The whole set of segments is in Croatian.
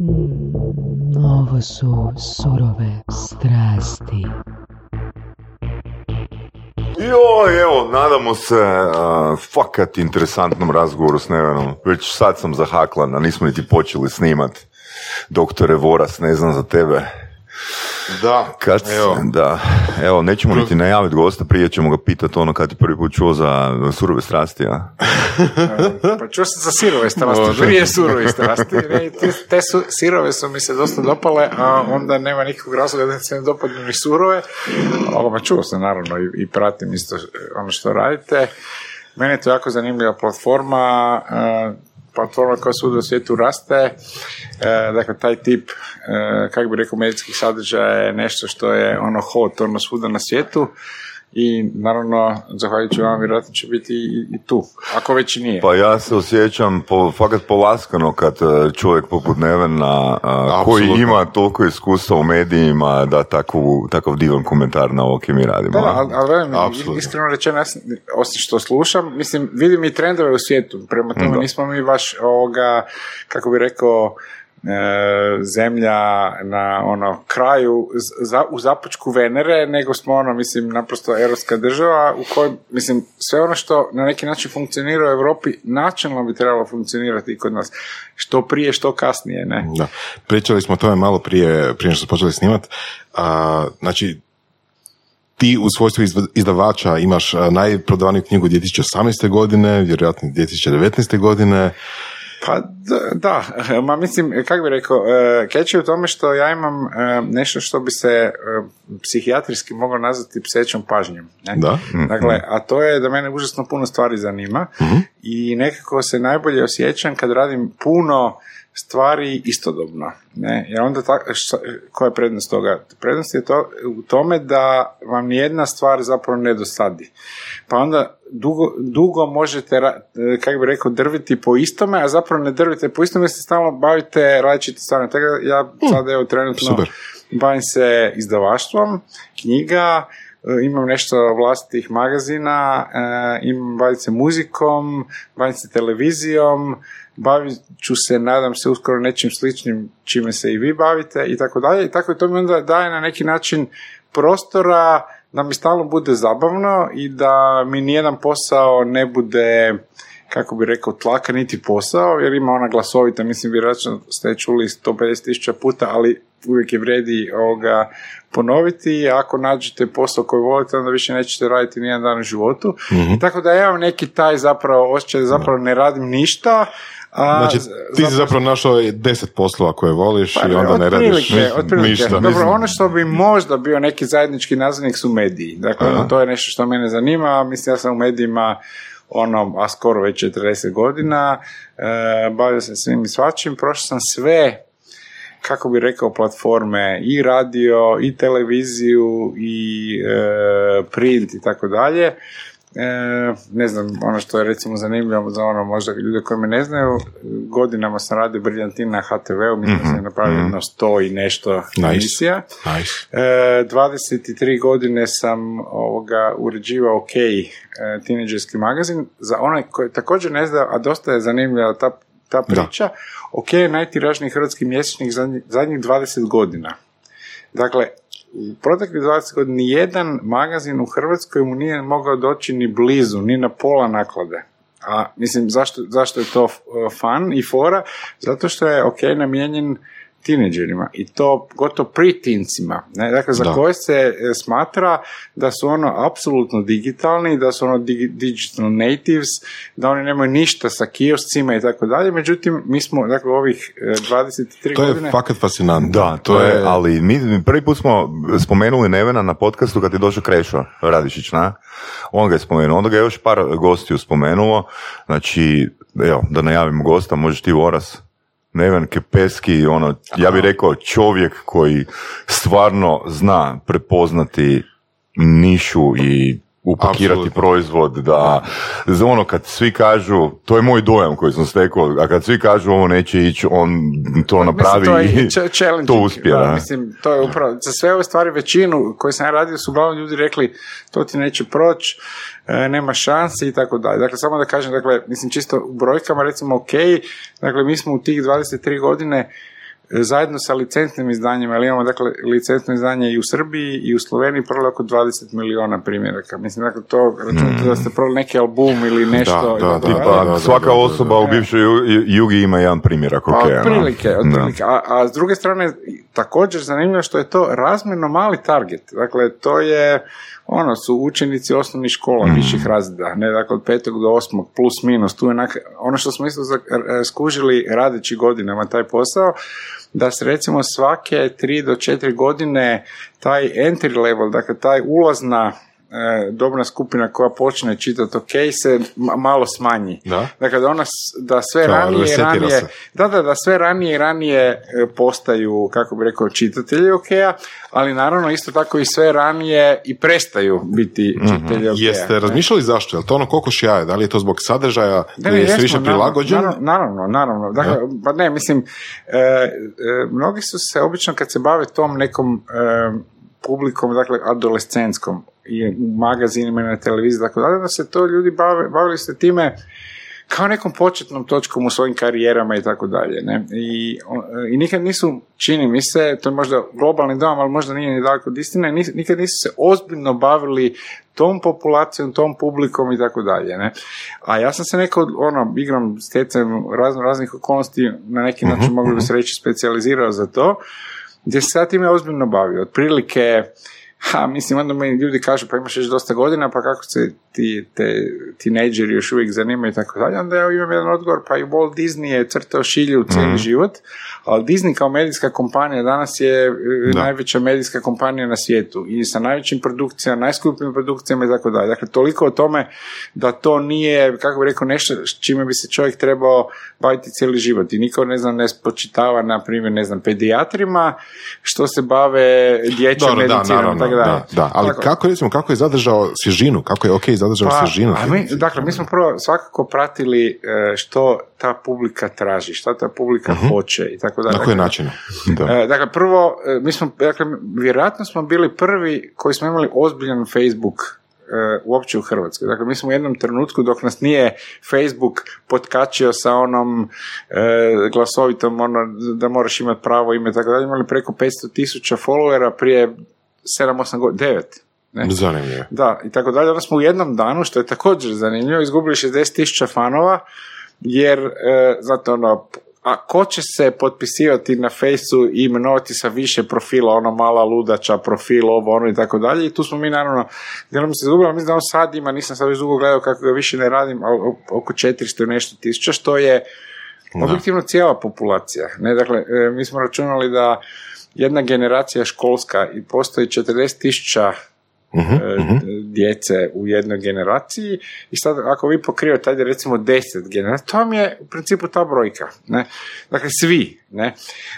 Mm, ovo su surove strasti. Joj, evo, nadamo se uh, fakat interesantnom razgovoru s Nevenom. Već sad sam zahaklan, a nismo niti počeli snimat. Doktore Voras, ne znam za tebe. Da, Kad, evo. da, evo, nećemo niti najaviti gosta, prije ćemo ga pitati ono kad ti prvi put čuo za surove strasti, a? Pa čuo sam za sirove strasti, prije surove strasti. Ne, te, te su, sirove su mi se dosta dopale, a onda nema nikakvog razloga da se ne dopadnu ni surove. Ovo, čuo sam naravno i, i pratim isto ono što radite. Meni je to jako zanimljiva platforma, e, platforma koja svuda u svijetu raste. E, dakle, taj tip, e, kako bi rekao, medijskih sadržaja je nešto što je ono hot, ono svuda na svijetu. I naravno, zahvaljujući vam, vjerojatno će biti i, i tu, ako već i nije. Pa ja se osjećam po, fakat polaskano kad e, čovjek poput Nevena, a, koji ima toliko iskustva u medijima, da takvu, takav divan komentar na ovo mi radimo. Da, ali, ali iskreno rečeno, ja osim što slušam, mislim, vidim i trendove u svijetu, prema tome Da. nismo mi baš ovoga, kako bi rekao, e, zemlja na ono kraju za, u započku Venere, nego smo ono, mislim, naprosto europska država u kojoj, mislim, sve ono što na neki način funkcionira u Europi, načelno bi trebalo funkcionirati i kod nas. Što prije, što kasnije, ne? Da. Pričali smo o tome malo prije, prije što smo počeli snimat. A, znači, ti u svojstvu izdavača imaš najprodavaniju knjigu 2018. godine, vjerojatno 2019. godine. Pa da, da, ma mislim, kako bi rekao, je u tome što ja imam e, nešto što bi se e, psihijatrijski moglo nazvati psećom pažnjom. Ne? Da. Dakle, a to je da mene užasno puno stvari zanima i nekako se najbolje osjećam kad radim puno stvari istodobno. Ne? Jer onda ta, šta- koja je prednost toga? Prednost je to u tome da vam nijedna stvar zapravo ne dosadi. Pa onda dugo, dugo možete, kako bi rekao, drviti po istome, a zapravo ne drvite po istome, jer se stalno bavite različite stvari. Tako da ja sad evo trenutno super. bavim se izdavaštvom, knjiga, imam nešto vlastitih magazina, e, imam bavim se muzikom, bavim se televizijom, bavit ću se, nadam se, uskoro nečim sličnim čime se i vi bavite i tako dalje. I tako to mi onda daje na neki način prostora da mi stalno bude zabavno i da mi nijedan posao ne bude kako bi rekao, tlaka niti posao, jer ima ona glasovita, mislim, vjerojatno ste čuli 150 tisuća puta, ali uvijek je vredi ovoga ponoviti, ako nađete posao koji volite, onda više nećete raditi nijedan dan u životu. Tako da ja imam neki taj zapravo osjećaj da zapravo ne radim ništa, a Znači, ti si zapravo našao deset poslova koje voliš i onda ne radiš Pa, ništa. Dobro, ono što bi možda bio neki zajednički nazivnik su mediji. Dakle, ono, to je nešto što mene zanima. Mislim, ja sam u medijima ono, a skoro već 40 godina, e, bavio sam svim i svačim, prošao sam sve kako bi rekao, platforme i radio, i televiziju, i e, print i tako dalje. E, ne znam, ono što je recimo zanimljivo za ono možda ljude koji me ne znaju, godinama sam radio Briljantin na HTV-u, mislim da sam napravio jedno sto i nešto Nice. emisija. Nice. E, 23 godine sam ovoga uređivao OK e, tineđerski magazin. Za onaj koji također ne zna, a dosta je zanimljiva ta, ta priča, OK je najtiražniji hrvatski mjesečnik zadnjih, zadnjih 20 godina. Dakle, u proteklih 20 godina nijedan magazin u Hrvatskoj mu nije mogao doći ni blizu, ni na pola naklade. A mislim, zašto, zašto je to uh, fan i fora? Zato što je OK namijenjen tineđerima i to gotovo pritincima, ne? dakle za Da. koje se e, smatra da su ono apsolutno digitalni, da su ono digi- digital natives, da oni nemaju ništa sa kioscima i tako dalje, međutim mi smo dakle u ovih e, 23 To je godine... fakat fascinantno. Da, to je, ali mi prvi put smo spomenuli Nevena na podcastu kad je došao Krešo Radišić, na? On ga je spomenuo, onda ga je još par gostiju spomenulo, znači, evo, da najavimo gosta, možeš ti Voras, Neven Kepeski, ono, ja bih rekao čovjek koji stvarno zna prepoznati nišu i upakirati Apsolutno. proizvod, da, za ono kad svi kažu, to je moj dojam koji sam stekao, a kad svi kažu ovo neće ići, on to napravi Mislim, to je i to uspije. Da, mislim, to je upravo, za sve ove stvari većinu koje sam ja radio su uglavnom ljudi rekli to ti neće proći, e, nema šanse i tako dalje. Dakle, samo da kažem, dakle, mislim, čisto u brojkama, recimo, ok, dakle, mi smo u tih 23 godine zajedno sa licentnim izdanjima, jer imamo dakle licentno izdanje i u Srbiji i u Sloveniji prodali oko 20 miliona primjeraka. Mislim, dakle, to računate da ste prodali neki album ili nešto. Da, da, da. Pa da, svaka da, da, osoba u bivšoj Ju- Jugi ima jedan primjerak Pa, hokeja. no. otprilike, otprilike. A, a s druge strane, također zanimljivo što je to razmjerno mali target. Dakle, to je, ono, su učenici osnovnih škola, Mm. viših razreda, ne, dakle, od petog do osmog, plus minus, tu je onak, ono što smo isto e, skužili radeći godinama taj posao, da se recimo svake tri do četiri godine taj entry level, dakle taj ulazna dobna skupina koja počne čitati ok se ma- malo smanji. Da. Dakle, da, ona, da sve ranije ranije, da, da, da sve ranije i ranije e, postaju, kako bi rekao, čitatelji ok ali naravno isto tako i sve ranije i prestaju biti čitatelji ok Mhm. Jeste razmišljali zašto? Je li to ono kokoš jaje? Da li je to zbog sadržaja ili ne, je sve više naravno, prilagođen? Naravno, naravno, naravno. Dakle, pa ne, mislim, e, e, mnogi su se obično kad se bave tom nekom e, publikom, dakle, adolescentskom i u magazinima i na televiziji, tako dalje, da se to ljudi bave, bavili se time kao nekom početnom točkom u svojim karijerama i tako dalje. Ne? I, I nikad nisu, čini mi se, to je možda globalni dom, ali možda nije ni daleko od istine, nikad nisu se ozbiljno bavili tom populacijom, tom publikom i tako dalje. Ne? A ja sam se neko, ono, igram stjecajem razno raznih okolnosti, na neki način mogli bi se reći specijalizirao za to, gdje se sad time ozbiljno bavio. Otprilike, ha, mislim, onda mi ljudi kažu, pa imaš još dosta godina, pa kako se ti, te tinejdžeri još uvijek zanimaju i tako dalje, onda ja imam jedan odgovor, pa i Walt Disney je crtao šilju cijeli život, ali Disney kao medijska kompanija danas je e, Da. najveća medijska kompanija na svijetu i sa najvećim produkcijama, najskupljim produkcijama i tako dalje. Dakle, toliko o tome da to nije, kako bi rekao, nešto s čime bi se čovjek trebao baviti cijeli život. I niko, ne znam, ne spočitava, na primjer, ne znam, pedijatrima, što se bave dječjom Dobro, da, medicinom, naravno, tako dalje. da, da. Ali Tako. kako, recimo, kako je zadržao svježinu? Kako je ok zadržao Pa, svježinu? a mi, dakle, mi smo prvo svakako pratili e, što ta publika traži, šta ta publika hoće i tako dalje. Na koji Dakle, način? Da. E, dakle, prvo, e, mi smo, dakle, vjerojatno smo bili prvi koji smo imali ozbiljan Facebook e, uopće u Hrvatskoj. Dakle, mi smo u jednom trenutku dok nas nije Facebook potkačio sa onom e, glasovitom, ono, da moraš imati pravo ime, tako dalje, imali preko 500 tisuća followera prije 7-8 godina, 9. Ne? Zanimljivo. Da, i tako dalje. Onda smo u jednom danu, što je također zanimljivo, izgubili 60 tisuća fanova, jer, e, znate, ono, a ko će se potpisivati na fejsu i imenovati sa više profila, ono mala ludača, profil, ovo, ono i tako dalje. I tu smo mi naravno, djelom se izgubili, mislim da on sad ima, nisam sad već dugo gledao kako ga više ne radim, ali oko 400 i nešto tisuća, što je objektivno cijela populacija. Ne, dakle, e, mi smo računali da jedna generacija školska i postoji 40 tisuća E, djece u jednoj generaciji i sad ako vi pokrivate ajde recimo 10 generacija, to vam je u principu ta brojka. Ne? Dakle, svi. Ne?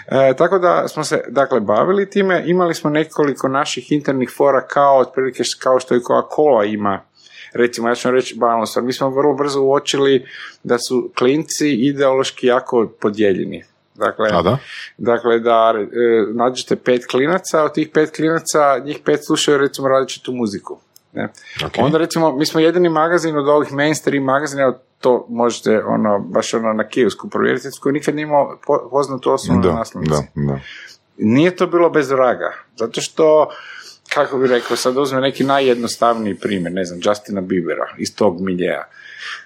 E, tako da smo se dakle bavili time, imali smo nekoliko naših internih fora kao otprilike kao što i Coca-Cola ima recimo, ja ću vam reći banalno mi smo vrlo brzo uočili da su klinci ideološki jako podijeljeni. Dakle, A da? Dakle, da e, nađete pet klinaca, od tih pet klinaca, njih pet slušaju recimo različitu muziku. Ne? Ok. Onda recimo, mi smo jedini magazin od ovih mainstream magazina, to možete ono, baš ono na kiosku provjeriti, koji nikad nije imao po- poznatu na Da, da, da. Nije to bilo bez vraga, zato što kako bi rekao, sad uzme neki najjednostavniji primjer, ne znam, Justina Biebera iz tog miljeja.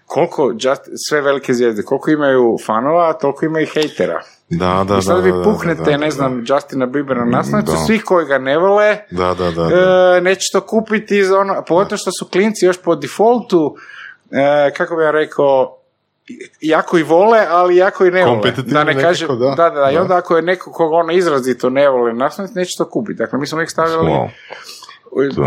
Koliko, Just, sve velike zvijezde, koliko imaju fanova, toliko imaju hejtera. Da, da, I sad da, vi da, da, da, da, ne znam, Justina Biebera na naslovnicu, Da. svi koji ga ne vole, Da, da, da. da. e, neće to kupiti, za ono, pogotovo što su klinci još po defaultu, e, kako bi ja rekao, jako i vole, ali jako i ne vole. Da ne nekako, kažem, da. da, da, i Da. onda ako je neko koga ono izrazito ne vole na neće to kupiti. Dakle, mi smo uvijek stavljali Wow.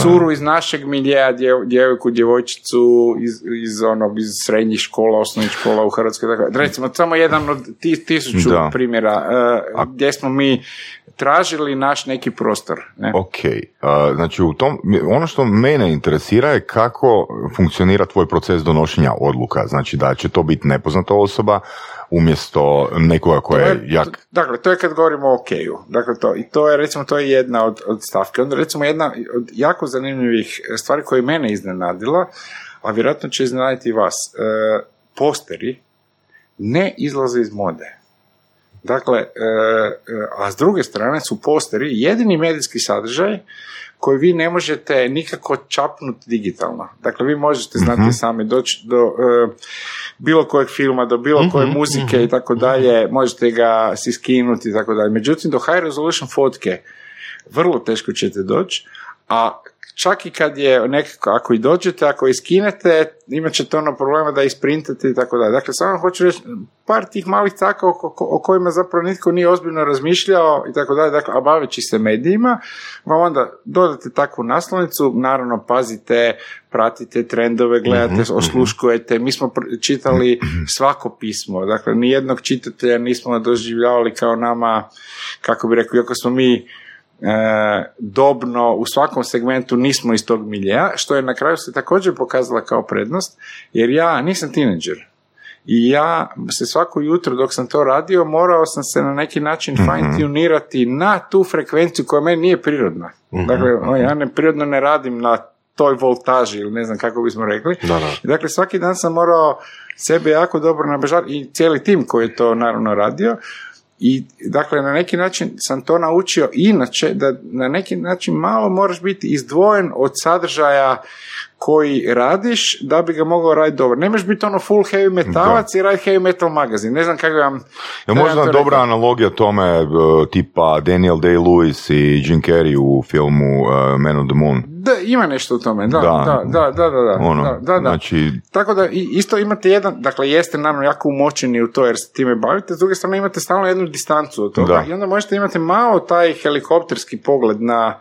Curu iz našeg miljeja, djev, djevojku, djevojčicu iz, iz, ono, iz srednjih škola, osnovnih škola u Hrvatskoj. Dakle, recimo, samo jedan od ti, tisuću Da. primjera e, gdje smo mi tražili naš neki prostor. Ne? Ok, a, znači u tom, ono što mene interesira je kako funkcionira tvoj proces donošenja odluka, znači da će to biti nepoznata osoba umjesto nekoga koja je jak... Dakle, to je kad govorimo o okeju. Dakle, to, i to je, recimo, to je jedna od, od stavke. Onda, recimo, jedna od jako zanimljivih stvari koje je mene iznenadila, a vjerojatno će iznenaditi i vas. E, posteri ne izlaze iz mode. Dakle, e, e, a s druge strane su posteri jedini medijski sadržaj koji vi ne možete nikako čapnuti digitalno. Dakle, vi možete znati sami doći do e, bilo kojeg filma, do bilo koje muzike i tako dalje, možete ga si skinuti i tako dalje. Međutim, do high resolution fotke vrlo teško ćete doći, a čak i kad je nekako, ako i dođete, ako iskinete, imat ćete ono problema da isprintate i tako dalje. Dakle, samo hoću reći, par tih malih taka o, o kojima zapravo nitko nije ozbiljno razmišljao i tako dalje, dakle, a baveći se medijima, vam onda dodate takvu naslovnicu, naravno pazite, pratite trendove, gledate, osluškujete. Mi smo pr- čitali svako pismo, dakle, nijednog čitatelja nismo doživljavali kao nama, kako bi rekao, iako smo mi dobno u svakom segmentu nismo iz tog miljeja, što je na kraju se također pokazala kao prednost, jer ja nisam tineđer. I ja se svako jutro dok sam to radio morao sam se na neki način fine tunirati na tu frekvenciju koja meni nije prirodna. Dakle, o, ja ne prirodno ne radim na toj voltaži ili ne znam kako bismo rekli. Da, da. Dakle, svaki dan sam morao sebe jako dobro nabežati i cijeli tim koji je to naravno radio. I dakle, na neki način sam to naučio inače, da na neki način malo moraš biti izdvojen od sadržaja koji radiš da bi ga mogao raditi dobro. Ne možeš biti ono full heavy metalac i raditi heavy metal magazin. Ne znam kako vam... Bi možda dobra rekao. analogija tome e, tipa Daniel Day-Lewis i Jim Carrey u filmu e, Man on the Moon. Da, ima nešto u tome, da, Da. da, da, da, da, da, Ono, da, da, da. znači, Tako da isto imate jedan, dakle jeste naravno jako umočeni u to jer se time bavite, s druge strane imate stalno jednu distancu od toga Da. i onda možete imati malo taj helikopterski pogled na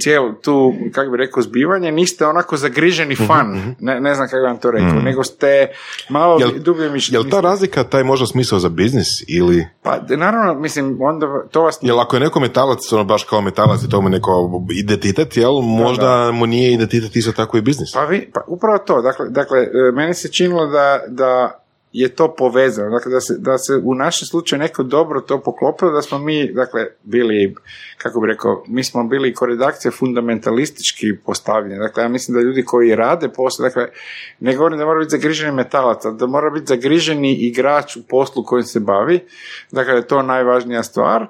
cijelu tu, kako bi rekao, zbivanje, niste onako zagriženi fan, ne, ne znam kako vam to rekao, nego ste malo Jel- dublje miš... Je li ta razlika taj možda smisao za biznis ili... Pa naravno, mislim, onda to vas... Jel ako je neko metalac, ono baš kao metalac i to mu neko identitet, jel, možda mu nije identitet isto tako i biznis. Pa, vi, pa upravo to, dakle, dakle, e, meni se činilo da, da je to povezano, dakle da se, da se u našem slučaju neko dobro to poklopilo, da smo mi, dakle, bili, kako bi rekao, mi smo bili ko redakcija fundamentalistički postavljeni, dakle, ja mislim da ljudi koji rade posao, dakle, ne govorim da mora biti zagriženi metalac, da mora biti zagriženi igrač u poslu kojim se bavi, dakle, da je to najvažnija stvar,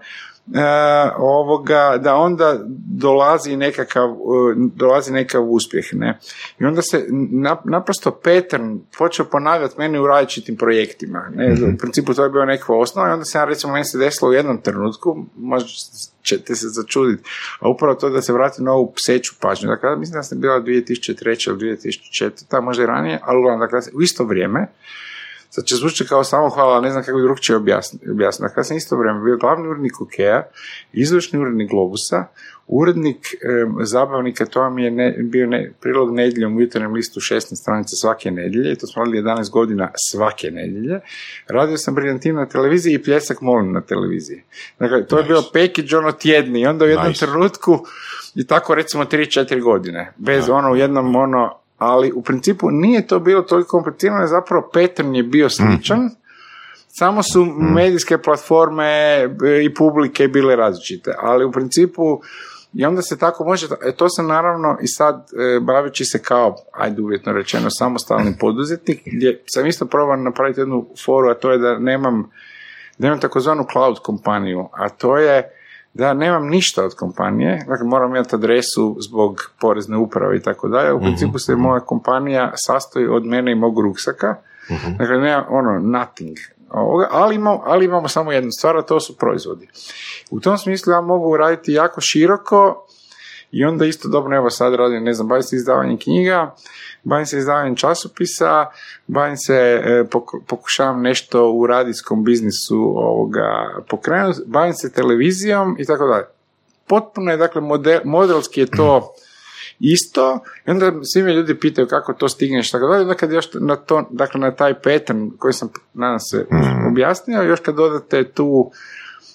ovoga, da onda dolazi nekakav, e, dolazi nekakav uspjeh, ne. I onda se na, naprosto pattern počeo ponavljati meni u različitim projektima, ne. U principu to je bio neka osnova i onda se recimo, meni se desilo u jednom trenutku, možda ćete se začuditi, a upravo to da se vratim na ovu pseću pažnju. Dakle, mislim da sam bila 2003. ili 2004. možda i ranije, ali dakle, u isto vrijeme, Sad će zvučati kao samohvala, ali ne znam kako bi drugčije objasniti. objasniti. Dakle, ja sam isto vrijeme bio glavni urednik Okea, izvršni urednik Globusa, urednik em, zabavnika, to vam je ne, bio ne, prilog nedjeljom u jutarnjem listu 16 stranica svake nedjelje, i to smo radili 11 godina svake nedjelje. Radio sam Briljantin na televiziji i Pljesak Molin na televiziji. Dakle, to je bio package ono tjedni i onda u jednom Nice. trenutku i tako recimo 3-4 godine. Bez ono u jednom ono, ali u principu nije to bilo toliko komplicirano, zapravo pattern je bio sličan, samo su medijske platforme e, i publike bile različite, ali u principu i onda se tako može, e, to sam naravno i sad e, baveći se kao, ajde uvjetno rečeno, samostalni poduzetnik, gdje sam isto probao napraviti jednu foru, a to je da nemam, da imam takozvanu cloud kompaniju, a to je da nemam ništa od kompanije, dakle moram imati adresu zbog porezne uprave i tako dalje, u principu se moja kompanija sastoji od mene i mog ruksaka, dakle nema ono nothing, ovoga, ali, imamo, ali imamo samo jednu stvar, a to su proizvodi. U tom smislu ja mogu raditi jako široko i onda isto dobro, evo sad radim, ne znam, bavim se izdavanjem knjiga, bavim se izdavanjem časopisa, bavim se, e, pok- pokušavam nešto u radijskom biznisu ovoga pokrenuti, bavim se televizijom i tako dalje. Potpuno je, dakle, model, modelski je to isto i onda svi me ljudi pitaju kako to stigneš tako dalje, onda kad još na to, dakle na taj pattern koji sam nadam se objasnio, još kad dodate tu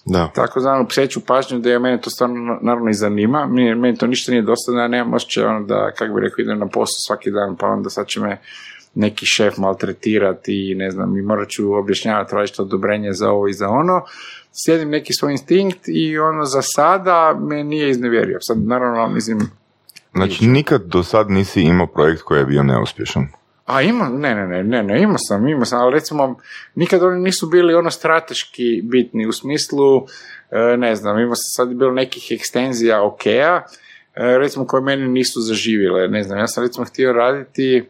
Da. takozvanu pseću pažnju da je mene to stvarno naravno i zanima. Meni, meni to ništa nije dosadno, ja nemam osjećaj ono da, kako bi rekao, idem na posao svaki dan, pa onda sad će me neki šef maltretirati i ne znam, i morat ću objašnjavati tražiti odobrenje za ovo i za ono. Slijedim neki svoj instinkt i ono za sada me nije iznevjerio. Sad naravno, mislim, Znači, nikad do sad nisi imao projekt koji je bio neuspješan. A ima, ne, ne, ne, ne, ne, imao sam, imao sam, ali recimo, nikad oni nisu bili ono strateški bitni, u smislu, e, ne znam, ima se sad bilo nekih ekstenzija OK-a, e, recimo koje meni nisu zaživjele, ne znam, ja sam recimo htio raditi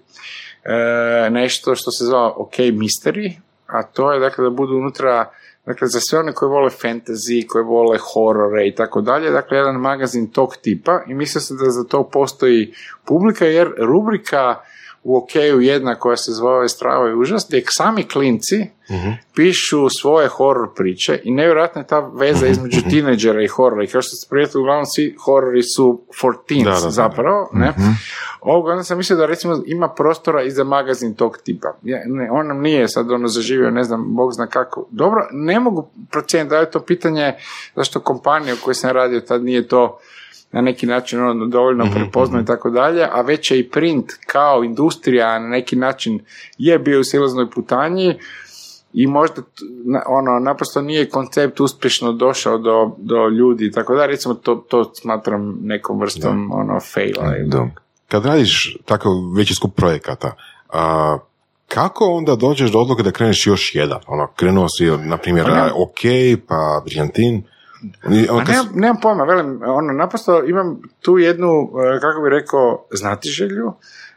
e, nešto što se zvao OK Mystery, a to je dakle da budu unutra Dakle, za sve one koji vole fantasy, koji vole horore i tako dalje, dakle, jedan magazin tog tipa i mislio se da za to postoji publika, jer rubrika u OK-u jedna koja se zove Strava i užas, gdje sami klinci pišu svoje horror priče i nevjerojatna je ta veza između tineđera i horora i kao što ste prijatelji, uglavnom svi horori su for teens Da, da, da. zapravo, ne? Ovog onda sam mislio da recimo ima prostora i za magazin tog tipa. Ja, ne, on nam nije sad ono zaživio, ne znam, bog zna kako. Dobro, ne mogu procijeniti da je to pitanje zašto kompanija u kojoj sam radio tad nije to na neki način ono dovoljno prepoznao i tako dalje, a već je i print kao industrija na neki način je bio u silaznoj putanji i možda ono naprosto nije koncept uspješno došao do, do ljudi i tako da recimo to, to smatram nekom vrstom ono faila Da. Kad radiš tako veći skup projekata, a, kako onda dođeš do odluke da kreneš još jedan? Ono, krenuo si, na primjer, Pa OK, pa Briljantin. I onda A kad nemam, nemam pojma, velim, ono, naprosto imam tu jednu, e, kako bi rekao, znatiželju,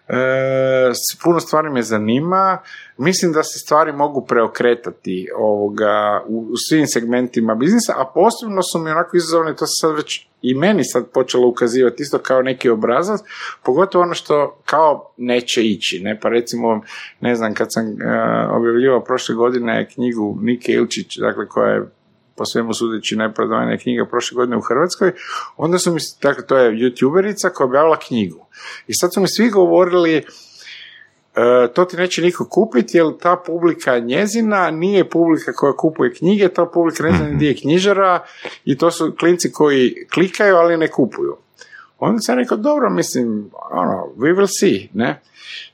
e, puno stvari me zanima, mislim da se stvari mogu preokretati ovoga u, u svim segmentima biznisa, a posebno su mi onako izazovne, to se sad već i meni sad počelo ukazivati isto kao neki obrazac, pogotovo ono što kao neće ići, ne, pa recimo, ne znam, kad sam e, objavljivao prošle godine knjigu Nike Ilčić, dakle koja je po svemu sudeći najprodavanja knjiga prošle godine u Hrvatskoj, onda su mi, dakle to je youtuberica koja objavila knjigu. I sad su mi svi govorili, e, to ti neće niko kupiti, jer ta publika je njezina, nije publika koja kupuje knjige, ta publika ne zna gdje je knjižara i to su klinci koji klikaju, ali ne kupuju. Onda sam rekao, dobro, mislim, ono, we will see, ne?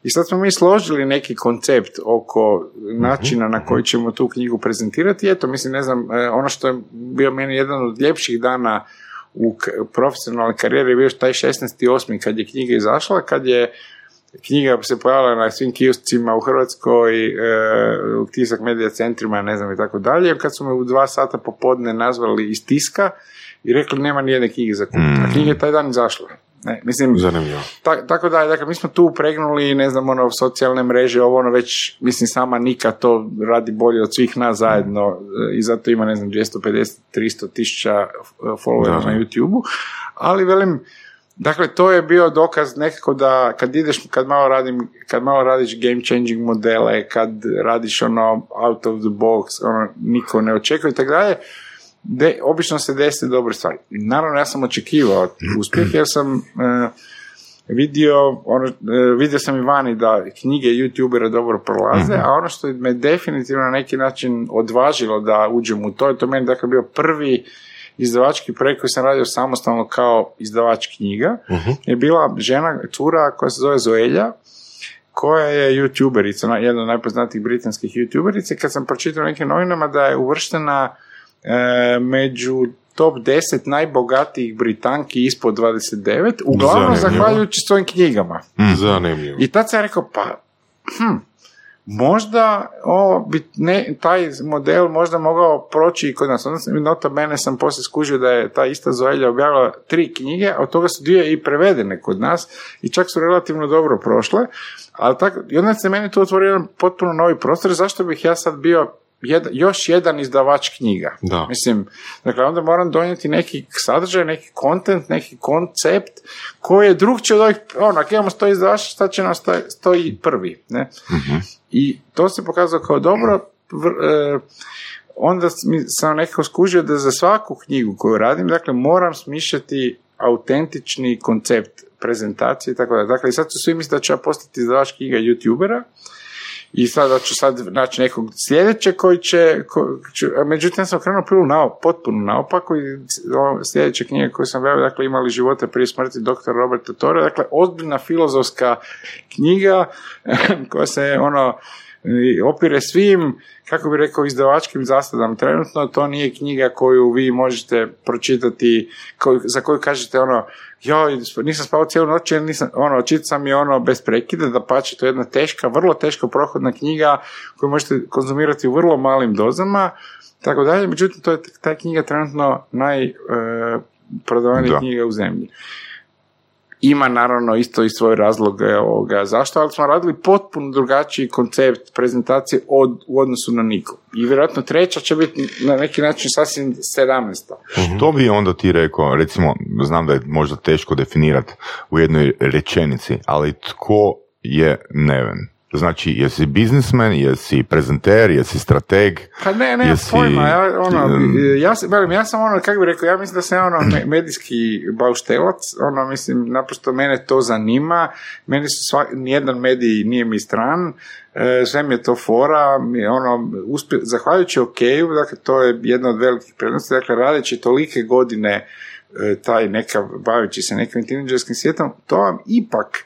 I sad smo mi složili neki koncept oko načina na koji ćemo tu knjigu prezentirati. Eto, mislim, ne znam, e, ono što je bio meni jedan od ljepših dana u profesionalnoj karijeri je bio taj 16.8. kad je knjiga izašla, kad je knjiga se pojavila na svim kioscima u Hrvatskoj, e, u tisak medija centrima, ne znam i tako dalje. Kad su me u dva sata popodne nazvali iz tiska i rekli nema ni jedne knjige za kupiti. A knjiga je taj dan izašla. Ne, mislim, Zanimljivo. ta- tako da, dakle, mi smo tu upregnuli, ne znam, ono, socijalne mreže, ovo ono već, mislim, sama Nika to radi bolje od svih nas zajedno e, i zato ima, ne znam, 250-300 tisuća e, followera na YouTube-u, ali velim, dakle, to je bio dokaz nekako da kad ideš, kad malo radim, kad malo radiš game changing modele, kad radiš ono out of the box, ono, niko ne očekuje i tako dalje, de, obično se desi dobre stvari. Naravno, ja sam očekivao uspjeh jer sam e, vidio, ono, e, vidio sam i vani da knjige youtubera dobro prolaze, a ono što me definitivno na neki način odvažilo da uđem u to, je to meni dakle bio prvi izdavački projekt koji sam radio samostalno kao izdavač knjiga, je bila žena, cura koja se zove Zoelja, koja je youtuberica, na- jedna od najpoznatijih britanskih youtuberica, kad sam pročitao nekim novinama da je uvrštena među top 10 najbogatijih Britanki ispod 29, uglavnom Zanimljivo. zahvaljujući svojim knjigama. Zanimljivo. I tad sam rekao, pa, hm, možda ovo bi ne, taj model možda mogao proći i kod nas. Onda sam, nota bene sam poslije skužio da je ta ista Zoelja objavila tri knjige, a od toga su dvije i prevedene kod nas i čak su relativno dobro prošle. Ali tako, i onda se meni tu otvorio jedan potpuno novi prostor, zašto bih ja sad bio jed- još jedan izdavač knjiga. Da. Mislim, dakle, onda moram donijeti neki sadržaj, neki kontent, neki koncept koji je drugčiji od ovih, ono, ako imamo sto izdavača, šta će nam stoji, stoji prvi, ne? I to se pokazalo kao dobro, vr- e, onda sam nekako skužio da za svaku knjigu koju radim, dakle, moram smišljati autentični koncept prezentacije i tako da. Dakle, sad su svi misle da ću ja postati izdavač knjiga youtubera, i sad da ću sad naći nekog sljedećeg koji će, ko, ću, međutim sam okrenuo pilu nao, potpuno naopako i sljedeće knjige koje sam objavio, dakle imali živote prije smrti dr. Roberta Tore, dakle ozbiljna filozofska knjiga koja se ono opire svim, kako bi rekao, izdavačkim zasadama. Trenutno to nije knjiga koju vi možete pročitati, koju, za koju kažete ono, joj, nisam spao cijelu noć, jer nisam, ono, čitao sam je ono bez prekida, da pače, to je jedna teška, vrlo teško prohodna knjiga koju možete konzumirati u vrlo malim dozama, tako dalje, međutim, to je ta knjiga trenutno najprodavanija Da. knjiga u zemlji. Ima naravno isto i svoje razloge ovoga zašto, ali smo radili potpuno drugačiji koncept prezentacije od, u odnosu na Niku. I vjerojatno treća će biti na neki način sasvim sedamnesta. Što bi onda ti rekao, recimo, znam da je možda teško definirati u jednoj rečenici, ali tko je Neven? Znači, jesi biznismen, jesi prezenter, jesi strateg? Pa ne, ne, Jesi- pojma, ja, ono, Mm. ja, sam- velim, ja sam ono, kako bi rekao, ja mislim da sam ja ono me- medijski bauštelac, ono, mislim, naprosto mene to zanima, meni su sva, nijedan medij nije mi stran, e, sve mi je to fora, mi, ono, uspje, zahvaljujući OK-u, dakle, to je jedna od velikih prednosti, dakle, radeći tolike godine e, taj neka, baveći se nekim tineđerskim svijetom, to vam ipak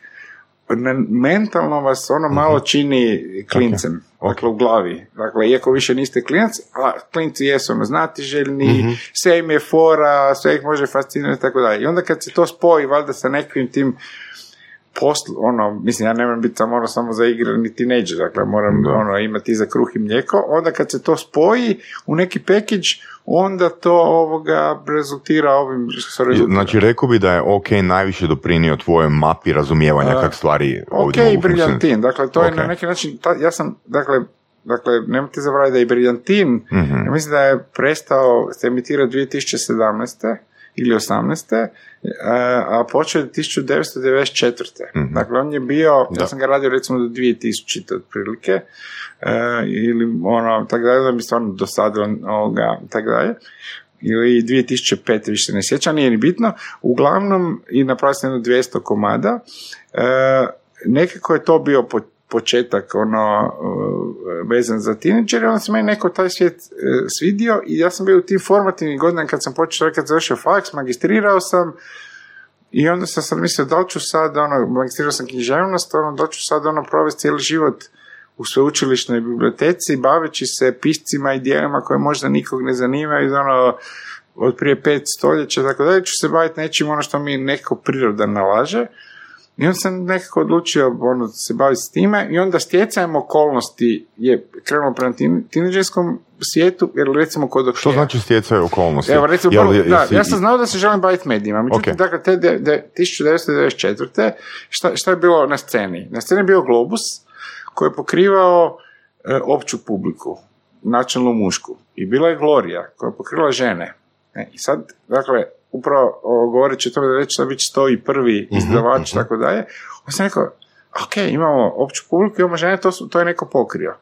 mentalno vas ono malo čini klincem, dakle u glavi. Dakle, iako više niste klinac, a klinci jesu ono znatiželjni, sve im je fora, sve ih može fascinirati i tako dalje. I onda kad se to spoji valjda sa nekim tim poslu, ono, mislim, ja ne moram biti samo ono samo za igre ni tineđer, dakle, moram Da. ono, imati i za kruh i mlijeko, onda kad se to spoji u neki package, onda to ovoga rezultira ovim što rezultira. Znači, rekao bi da je OK najviše doprinio tvojoj mapi razumijevanja A, kak stvari Ok, ovdje mogu funkcionirati. briljantin, dakle, to je Ok. na neki način, ta, ja sam, dakle, Dakle, nemojte zaboraviti da je Briljantin, Mhm. ja mislim da je prestao se emitirati 2017. ili 18. a počeo je 1994. Mhm. Dakle, on je bio, Da. ja sam ga radio recimo do 2000. otprilike, e, ili ono, tako dalje, da mi stvarno dosadilo ovoga, tako dalje ili 2005. više ne sjećam, nije ni bitno. Uglavnom, i napravio sam jedno 200 komada. E, nekako je to bio po- početak ono vezan za tineđere, onda se meni neko taj svijet e, svidio i ja sam bio u tim formativnim godinama kad sam počeo, kad završio faks, magistrirao sam i onda sam sad mislio da li ću sad, ono, magistrirao sam književnost, ono, da li ću sad ono provesti cijeli život u sveučilišnoj biblioteci, baveći se piscima i dijelima koje možda nikog ne zanimaju, ono, od prije pet stoljeća, tako da ću se baviti nečim ono što mi nekako priroda nalaže. I onda sam nekako odlučio ono, se baviti s time i onda stjecajem okolnosti je krenulo prema tin- tineđerskom svijetu, jer recimo kod Što znači stjecaju okolnosti? Evo, recimo, Jel- prvo, jesi- da, ja sam znao da se želim baviti medijima, međutim, Ok. dakle, te de, de, 1994. Šta, šta je bilo na sceni? Na sceni je bio Globus, koji je pokrivao e, opću publiku, načelno mušku. I bila je Gloria, koja je pokrila žene. E, I sad, dakle, upravo govoreći o tome da već sad već stoji prvi izdavač, i tako dalje, on sam rekao, ok, imamo opću publiku, imamo žene, to, su, to je neko pokrio.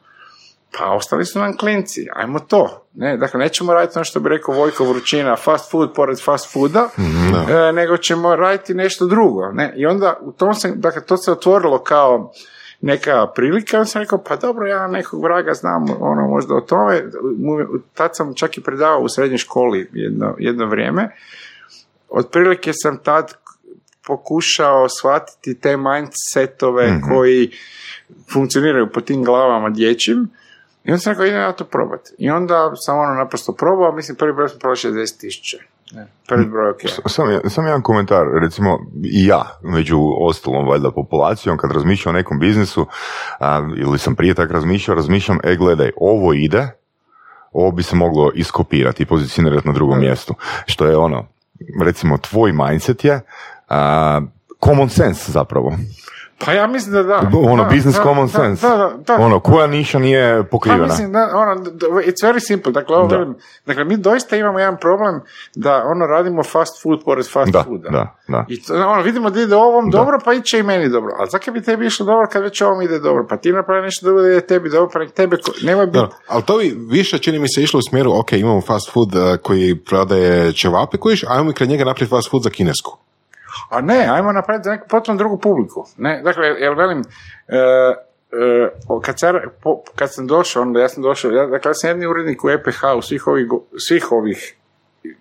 Pa ostali su nam klinci, ajmo to. Ne, dakle, nećemo raditi ono što bi rekao Vojko Vrućina, fast food pored fast fooda, e, nego ćemo raditi nešto drugo. Ne? I onda u tom se, dakle, to se otvorilo kao neka prilika, onda sam rekao, pa dobro, ja nekog vraga znam, ono, možda o tome. Tad sam čak i predavao u srednjoj školi jedno, jedno vrijeme. Otprilike sam tad pokušao shvatiti te mindsetove koji funkcioniraju po tim glavama dječjim i onda sam rekao, idem ja to probati. I onda sam ono naprosto probao, mislim, prvi broj sam probao 60 tisuća. Prvi broj, ok. Sam, sam jedan komentar, recimo i ja, među ostalom valjda populacijom, kad razmišljam o nekom biznisu, a, ili sam prije tak razmišljao, razmišljam, e gledaj, ovo ide, ovo bi se moglo iskopirati i pozicionirati na drugom mjestu. Što je ono, recimo, tvoj mindset je a, common sense zapravo. Pa ja mislim da da. Ono, Da, business da, common da, sense. Da, da, da. Ono, koja niša nije Pa pokrivena. mislim, da, ono, it's very simple. Dakle, ovo Da. velim, dakle, mi doista imamo jedan problem da ono radimo fast food pored fast Da, fooda. da, da. I to, ono, vidimo da ide ovom dobro, pa iće i meni dobro. Ali zakaj bi tebi išlo dobro kad već ovom ide dobro? Pa ti napravi nešto dobro da ide tebi dobro, pa nek tebe, ko- nemoj biti... Da, ali to bi više čini mi se išlo u smjeru, ok, imamo fast food uh, koji prodaje ćevape kojiš, a ajmo i kraj njega napraviti fast food za kinesku. A ne, ajmo napraviti neku potpuno drugu publiku. Ne, dakle, jel velim, e, o, kad, sam, po- kad sam došao, onda ja sam došao, ja, dakle, ja sam jedni urednik u EPH u svih ovih, svih ovih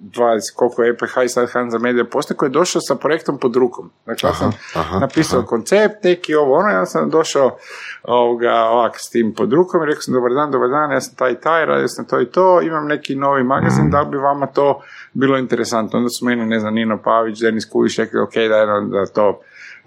20, koliko je EPH i sad Hanza Media postoji, koji je došao sa projektom pod rukom. Dakle, ja sam aha, napisao aha. koncept, neki ovo ono, ja sam došao ovoga, ovak s tim pod rukom i rekao sam, dobar dan, dobar dan, ja sam taj i taj, radio sam to i to, imam neki novi magazin, da li bi vama to bilo interesantno? Onda su meni, ne znam, Nino Pavić, Denis Kujiš rekli, ok, daj da to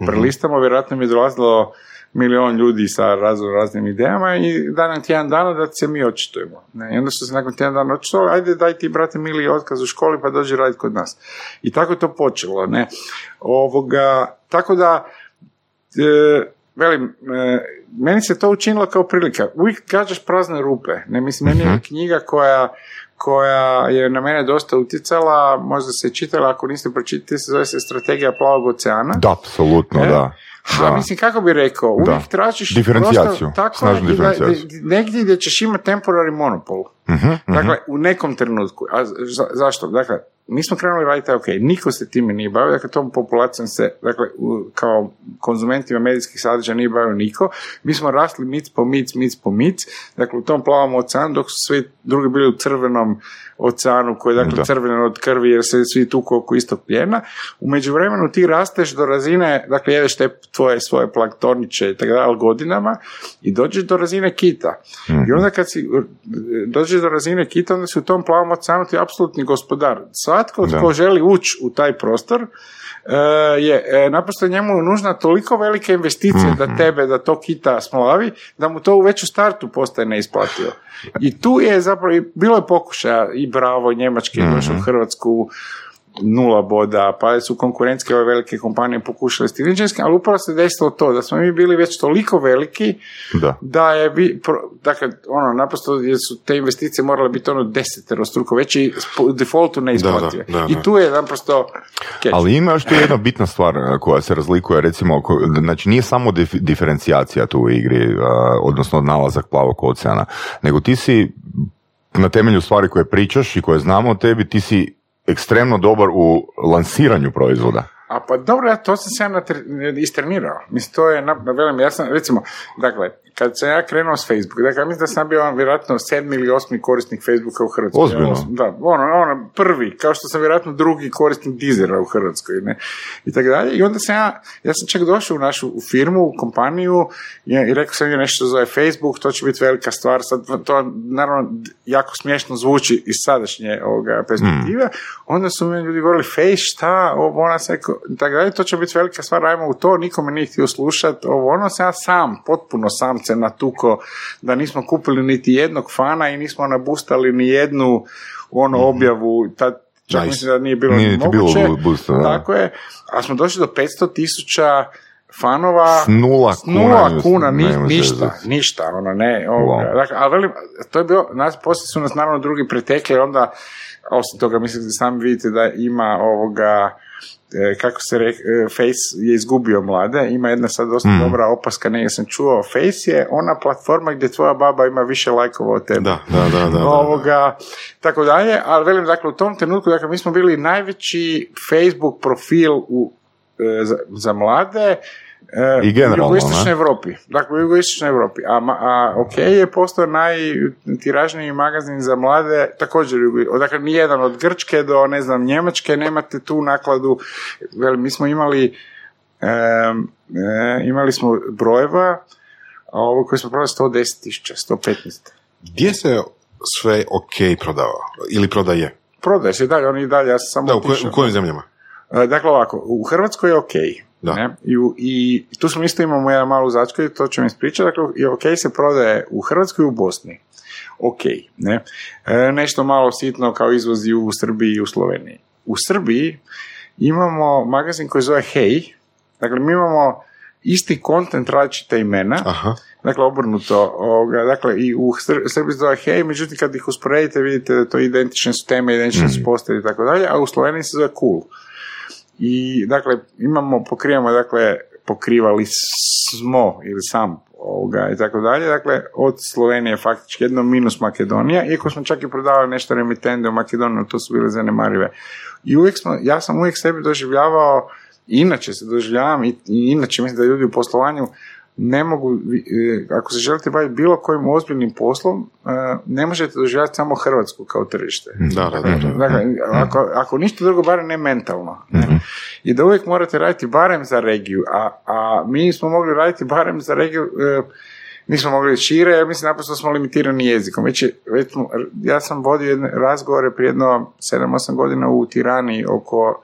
prelistamo, vjerojatno mi je dolazilo milion ljudi sa razno raznim idejama i da nam tjedan dana da se mi očitujemo. Ne? I onda su se nakon tjedan dana očitovali, ajde daj ti brate mili otkaz u školi pa dođi raditi kod nas. I tako je to počelo. Ne? Ovoga, tako da, e, velim, e, meni se to učinilo kao prilika. Uvijek gađaš prazne rupe. Ne, mislim, meni je knjiga koja koja je na mene dosta utjecala, možda se čitala, ako niste pročitali, se zove se Strategija plavog oceana. Da, apsolutno, E? da. Ha, da. mislim, kako bi rekao, uvijek tražiš Diferencijaciju, tako snažnu diferencijaciju. negdje gdje ćeš imati temporary monopol. Mhm, Dakle, u nekom trenutku. A za- zašto? Dakle, mi smo krenuli raditi, ok, niko se time nije bavio, dakle, tom populacijom se, dakle, u- kao konzumentima medijskih sadržaja nije bavio niko. Mi smo rasli mic po mic, mic po mic, dakle, u tom plavom oceanu, dok su svi drugi bili u crvenom oceanu, koji je, dakle, Da. crvenen od krvi, jer se svi tuku oko istog plijena. U međuvremenu ti rasteš do razine, dakle, jedeš te tvoje svoje planktorniće i tako dalje, godinama, i dođeš do razine kita. I onda kad si dođeš do razine kita, onda si u tom plavom oceanu ti apsolutni gospodar. Svatko Da. tko želi ući u taj prostor, e, je e, naprosto njemu nužna toliko velika investicija da tebe, da to kita smlavi, da mu to u veću startu postaje neisplativo. I tu je zapravo, i bilo je pokušaja i Bravo, Njemački je došao u Hrvatsku, nula boda, pa su konkurentske ove velike kompanije pokušale s tim Vinčanskim, ali upravo se desilo to, da smo mi bili već toliko veliki Da. da je, vi, pro- dakle, ono, naprosto jer su te investicije morale biti ono desetero struko veći i u defaultu neisplative. Da, da, da, I tu je naprosto catch. Ali ima još tu jedna bitna stvar koja se razlikuje, recimo, ko- znači nije samo dif- diferencijacija tu u igri, a, odnosno nalazak plavog oceana, nego ti si na temelju stvari koje pričaš i koje znamo o tebi, ti si ekstremno dobar u lansiranju proizvoda. A pa dobro, ja to sam se ja istrenirao. Mislim, to je, na, velim, ja sam, recimo, dakle, kad sam ja krenuo s Facebook, dakle, mislim da sam bio vjerojatno sedmi ili osmi korisnik Facebooka u Hrvatskoj. Ozbiljno? Osmi, Da, ono, ono, prvi, kao što sam vjerojatno drugi korisnik Deezera u Hrvatskoj, ne, i tako dalje. I onda sam ja, ja sam čak došao u našu u firmu, u kompaniju i, i rekao sam je nešto zove Facebook, to će biti velika stvar, sad to naravno jako smiješno zvuči iz sadašnje ovoga perspektive, onda su mi ljudi govorili, Face, šta, ona se tako dalje, to će biti velika stvar, ajmo u to, niko me nije htio slušati, ovo, ono sam ja sam, potpuno sam se natuko, da nismo kupili niti jednog fana i nismo nabustali ni jednu ono objavu, tad čak Nice. mislim da nije bilo Nije bilo moguće, bu- boosta, da. tako je, a smo došli do 500 tisuća fanova S nula s nula kuna, kuna, ni- se ništa, ništa, ono ne, ovoga. Wow. Dakle, ali velim, to je bilo, nas, poslije su nas naravno drugi pretekli, onda, osim toga, mislim da sami vidite da ima ovoga, kako se re, e, Face je izgubio mlade, ima jedna sad dosta Mm. dobra opaska, negdje sam čuo, Face je ona platforma gdje tvoja baba ima više lajkova od tebe. Da, da, da, da. Ovoga, tako dalje, ali velim, dakle, u tom trenutku, dakle, mi smo bili najveći Facebook profil u, e, za, za mlade, e, I generalno, u jugoistočnoj? Europi. Dakle, u jugoistočnoj Europi. A, a OK je postao najtiražniji magazin za mlade, također, dakle, nijedan od Grčke do, ne znam, Njemačke, nemate tu nakladu. Velim, mi smo imali, em, e, imali smo brojeva, a ovo koji smo prodali 110 tisuća, 115. Gdje se sve ok prodava? Ili prodaje? Prodaje se dalje, oni i dalje, ja sam samo Da, u, koje- otišao. u kojim zemljama? E, Dakle ovako, u Hrvatskoj je ok. Da. Ne? I, I tu smo isto imamo jedan malu začku, to ću vam ispričati. Dakle, i ok se prodaje u Hrvatskoj i u Bosni. Ok. Ne? E, nešto malo sitno kao izvozi u Srbiji i u Sloveniji. U Srbiji imamo magazin koji zove Hej. Dakle, mi imamo isti kontent, različita imena. Aha. Dakle, obrnuto. Ovoga, dakle, i u Sr- Srbiji se zove Hej, međutim, kad ih usporedite, vidite da to identične su teme, identične su postavi i tako dalje, a u Sloveniji se zove Cool. I, dakle, imamo, pokrivamo, dakle, pokrivali smo ili sam ovoga i tako dalje, dakle, od Slovenije faktički jedno minus Makedonija, iako smo čak i prodavali nešto remitende u Makedoniju, to su bile zanemarive. I uvijek smo, ja sam uvijek sebi doživljavao, inače se doživljavam i inače mislim da ljudi u poslovanju ne mogu, e, ako se želite baviti bilo kojim ozbiljnim poslom, e, ne možete doživjeti samo Hrvatsku kao tržište. Da, da, da. da. Dakle, ako, ako ništa drugo, barem ne mentalno. ne. I da uvijek morate raditi barem za regiju, a, a mi smo mogli raditi barem za regiju, e, nismo mogli šire, jer mislim naprosto smo limitirani jezikom. Već, je- već ja sam vodio jedne razgovore prije jedno 7-8 godina u Tirani oko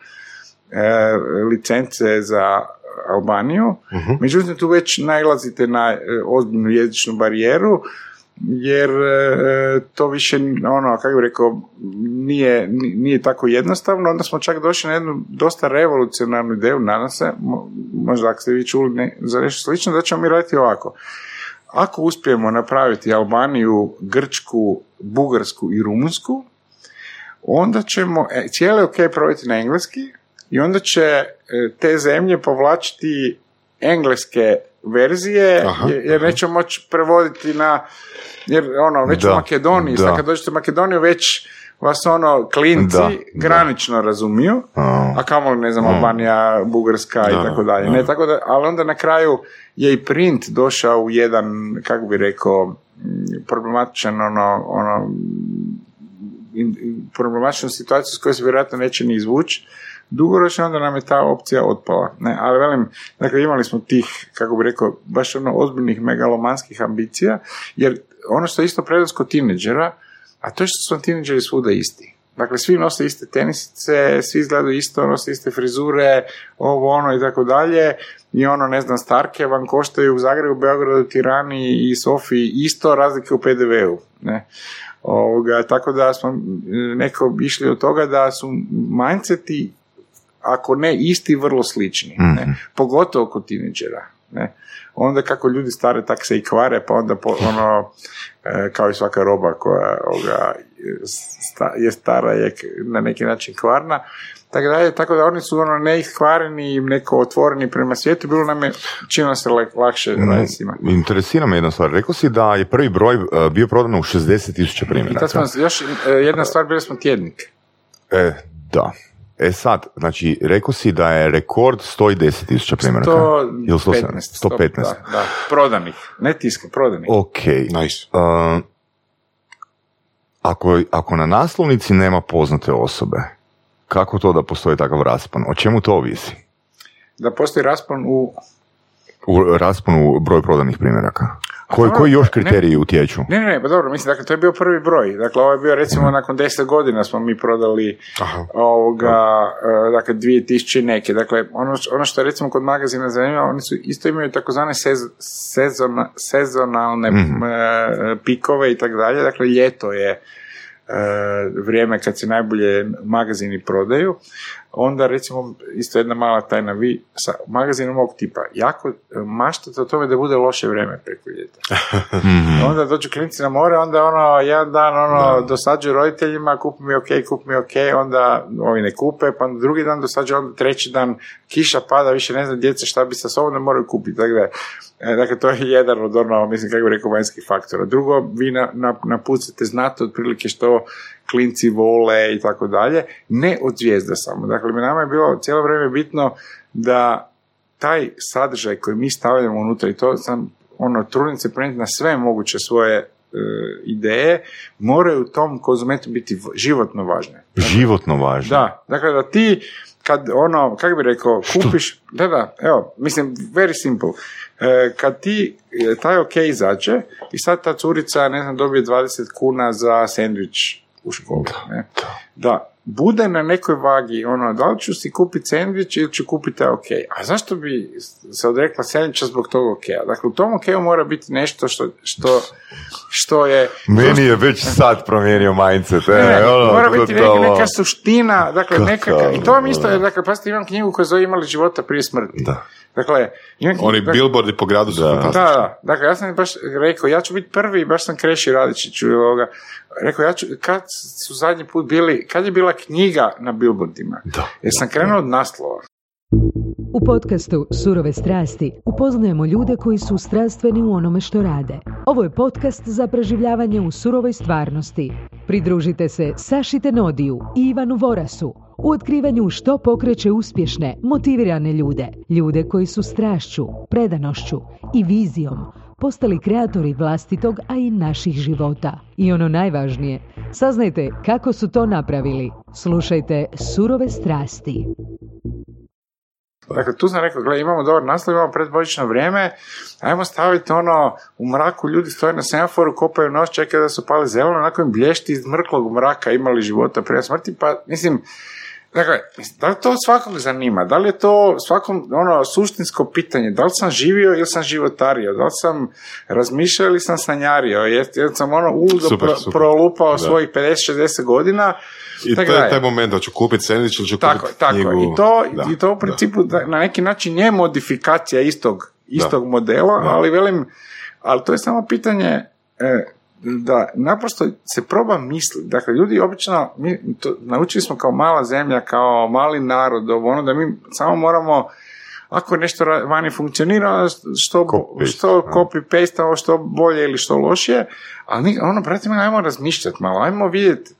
e, licence za Albaniju, međutim tu već nailazite na e, ozbiljnu jezičnu barijeru, jer e, to više, ono, kako bih rekao, nije, ni- nije tako jednostavno, onda smo čak došli na jednu dosta revolucionarnu ideju, nadam se, mo- možda ako ste vi čuli ne, za nešto slično, da ćemo mi raditi ovako. Ako uspijemo napraviti Albaniju, Grčku, Bugarsku i Rumunsku, onda ćemo e, cijele ok provesti na engleski i onda će e, te zemlje povlačiti engleske verzije Aha, jer, nećemo moći prevoditi na jer ono već Da, u Makedoniji, da. sad kad dođete u Makedoniju već vas ono klinci Da, granično razumiju, A. a kamoli ne znam Albanija, Bugarska i tako dalje. da. Ne, tako da, ali onda na kraju je i print došao u jedan, kako bi rekao, problematičan ono, ono problematičnu situaciju s kojoj se vjerojatno neće ni izvući, dugoročno onda nam je ta opcija otpala. Ne, ali velim, dakle imali smo tih, kako bi rekao, baš ono ozbiljnih megalomanskih ambicija, jer ono što je isto prednost kod tineđera, a to je što su tineđeri svuda isti. Dakle, svi nose iste tenisice, svi izgledaju isto, nose iste frizure, ovo, ono i tako dalje. I ono, ne znam, starke vam koštaju u Zagrebu, Beogradu, Tirani i Sofiji isto razlike u PDV-u. Ne? Ovoga, tako da smo m, neko išli od toga da su mindseti, ako ne isti, vrlo slični. Ne? Pogotovo kod tineđera. Ne? Onda kako ljudi stare, tak se i kvare, pa onda po, ono, e, kao i svaka roba koja ovoga, je stara, je na neki način kvarna, tako da, tako da oni su ono neihkvareni, neko otvoreni prema svijetu, bilo nam je, činilo se lak- lakše raditi s njima. Interesira me jedna stvar. Rekao si da je prvi broj uh, bio prodan u 60 tisuća I tad smo, još e, jedna stvar, bili smo tjednik. E, da. E sad, znači, rekao si da je rekord 110 tisuća primjeraka. Ili 115. 115. Da, da, prodanih, ne tiska, prodanih. Ok. Nice. Uh, ako, ako na naslovnici nema poznate osobe, kako to da postoji takav raspon? O čemu to ovisi? Da postoji raspon u U rasponu broj prodanih primjeraka. Koji, dobro, koji još ne. kriteriji utječu? Ne, ne, ne, pa dobro, mislim, dakle, to je bio prvi broj. Dakle, ovo je bio, recimo, nakon deset godina smo mi prodali Aha. ovoga, e, dakle, 2000 i neke. Dakle, ono, ono što je, recimo, kod magazina zanimljivo, oni su isto imaju takozvane sez, sezona, sezonalne Mhm. e, pikove i tako dalje. Dakle, ljeto je e, vrijeme kad se najbolje magazini prodaju. Onda, recimo, isto jedna mala tajna, vi sa magazinom ovog tipa jako e, maštate o tome da bude loše vrijeme preko ljeta. Mhm. Onda dođu klinci na more, onda ono, jedan dan ono, dosađuju roditeljima, kupi mi ok, kupi mi ok, onda ovi ne kupe, pa onda drugi dan dosađuju, onda treći dan kiša pada, više ne znam djeca šta bi sa sobom, ne moraju kupiti. Dakle, e, dakle, to je jedan od ono, mislim, kako bi rekao, vanjskih faktora. Drugo, vi na, na, napucate, znate otprilike što klinci vole i tako dalje, ne od zvijezda samo. Dakle, mi nama je bilo cijelo vrijeme bitno da taj sadržaj koji mi stavljamo unutra i to sam ono trudim se prenijeti na sve moguće svoje e, ideje moraju u tom konzumentu biti životno važne. Životno važno. Da, dakle da ti kad ono, kako bi rekao, kupiš, da, da, evo, mislim, very simple. E, kad ti e, taj ok izađe i sad ta curica, ne znam, dobije 20 kuna za sendvič u školu, ne? Da, bude na nekoj vagi, ono, da li ću si kupiti sendvič ili ću kupiti ok. A zašto bi se odrekla sendviča zbog tog ok Dakle, u tom ok mora biti nešto što, što, što je... Meni je već sad promijenio mindset. Ne, ne, ono, mora biti neka, neka suština, dakle, neka, i to vam isto, da. dakle, pasite, imam knjigu koja zove Imali života prije smrti. Da. Dakle, imam Oni dakle, billboardi po gradu su Da. da, fantastični. da, dakle, ja sam baš rekao, ja ću biti prvi, baš sam Kreši Radičiću ovoga, rekao, ja ću, kad su zadnji put bili, kad je bila knjiga na billboardima? Da. Jer sam krenuo od naslova. U podcastu Surove strasti upoznajemo ljude koji su strastveni u onome što rade. Ovo je podcast za preživljavanje u surovoj stvarnosti. Pridružite se Saši Tenodiju i Ivanu Vorasu u otkrivanju što pokreće uspješne, motivirane ljude, ljude koji su strašću, predanošću i vizijom postali kreatori vlastitog, a i naših života. I ono najvažnije, saznajte kako su to napravili. Slušajte Surove strasti. Dakle, tu sam rekao, gledaj, imamo dobar naslov, imamo predbožično vrijeme, ajmo staviti ono, u mraku ljudi stoje na semaforu, kopaju nos, čekaju da su pali zeleno, onako im blješti iz mrklog mraka imali života prije smrti, pa mislim, Dakle, da li to svakog zanima? Da li je to svakom ono suštinsko pitanje? Da li sam živio ili sam životario? Da li sam razmišljao ili sam sanjario? Jer, sam ono uludo pro, prolupao da. svojih 50-60 godina i to je taj moment da ću kupiti sandvič ili ću tako, kupiti tako. knjigu. I to, I to u principu da. na neki način je modifikacija istog, istog modela, ali velim, ali to je samo pitanje e, da naprosto se proba misliti. Dakle, ljudi obično, mi to, naučili smo kao mala zemlja, kao mali narod, ono da mi samo moramo ako nešto vani funkcionira, što, copy, što copy paste, što bolje ili što lošije, ali ono, brate, ajmo razmišljati malo, ajmo vidjeti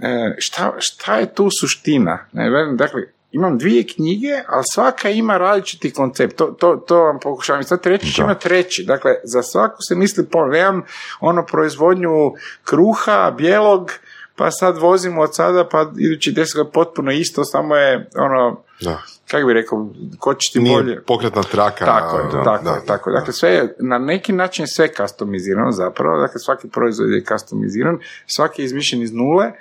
e, šta, šta je tu suština. Ne, dakle, imam dvije knjige, ali svaka ima različiti koncept. To, to, to vam pokušavam. I sad treći će imati treći. Dakle, za svaku se misli po, nemam ono proizvodnju kruha, bijelog, pa sad vozimo od sada, pa idući deset je potpuno isto, samo je ono, da. kako bi rekao, ko će ti Nije bolje. pokretna traka. Tako je, da, tako, da, tako. Dakle, sve je, na neki način sve kastomizirano zapravo, dakle, svaki proizvod je kastomiziran, svaki je izmišljen iz nule,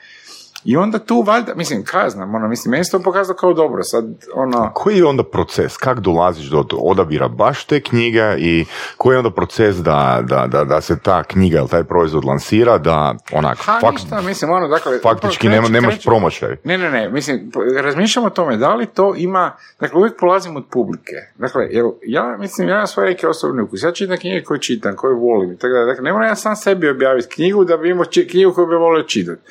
i onda tu valjda, mislim, kaj znam, ono, mislim, meni se to pokazalo kao dobro, sad, ono... Koji je onda proces, kak dolaziš do odabira baš te knjige i koji je onda proces da, da, da, da se ta knjiga ili taj proizvod lansira, da onak, ha, fakt, ništa, mislim, ono, dakle... Faktički nema, nemaš promošaj. Ne, ne, ne, mislim, razmišljamo o tome, da li to ima, dakle, uvijek polazim od publike, dakle, jer ja, mislim, ja imam svoje neke osobne ukus, ja čitam knjige koje čitam, koje volim, tako da, dakle, ne moram ja sam sebi objaviti knjigu da bi imao knjigu koju bi volio čitati.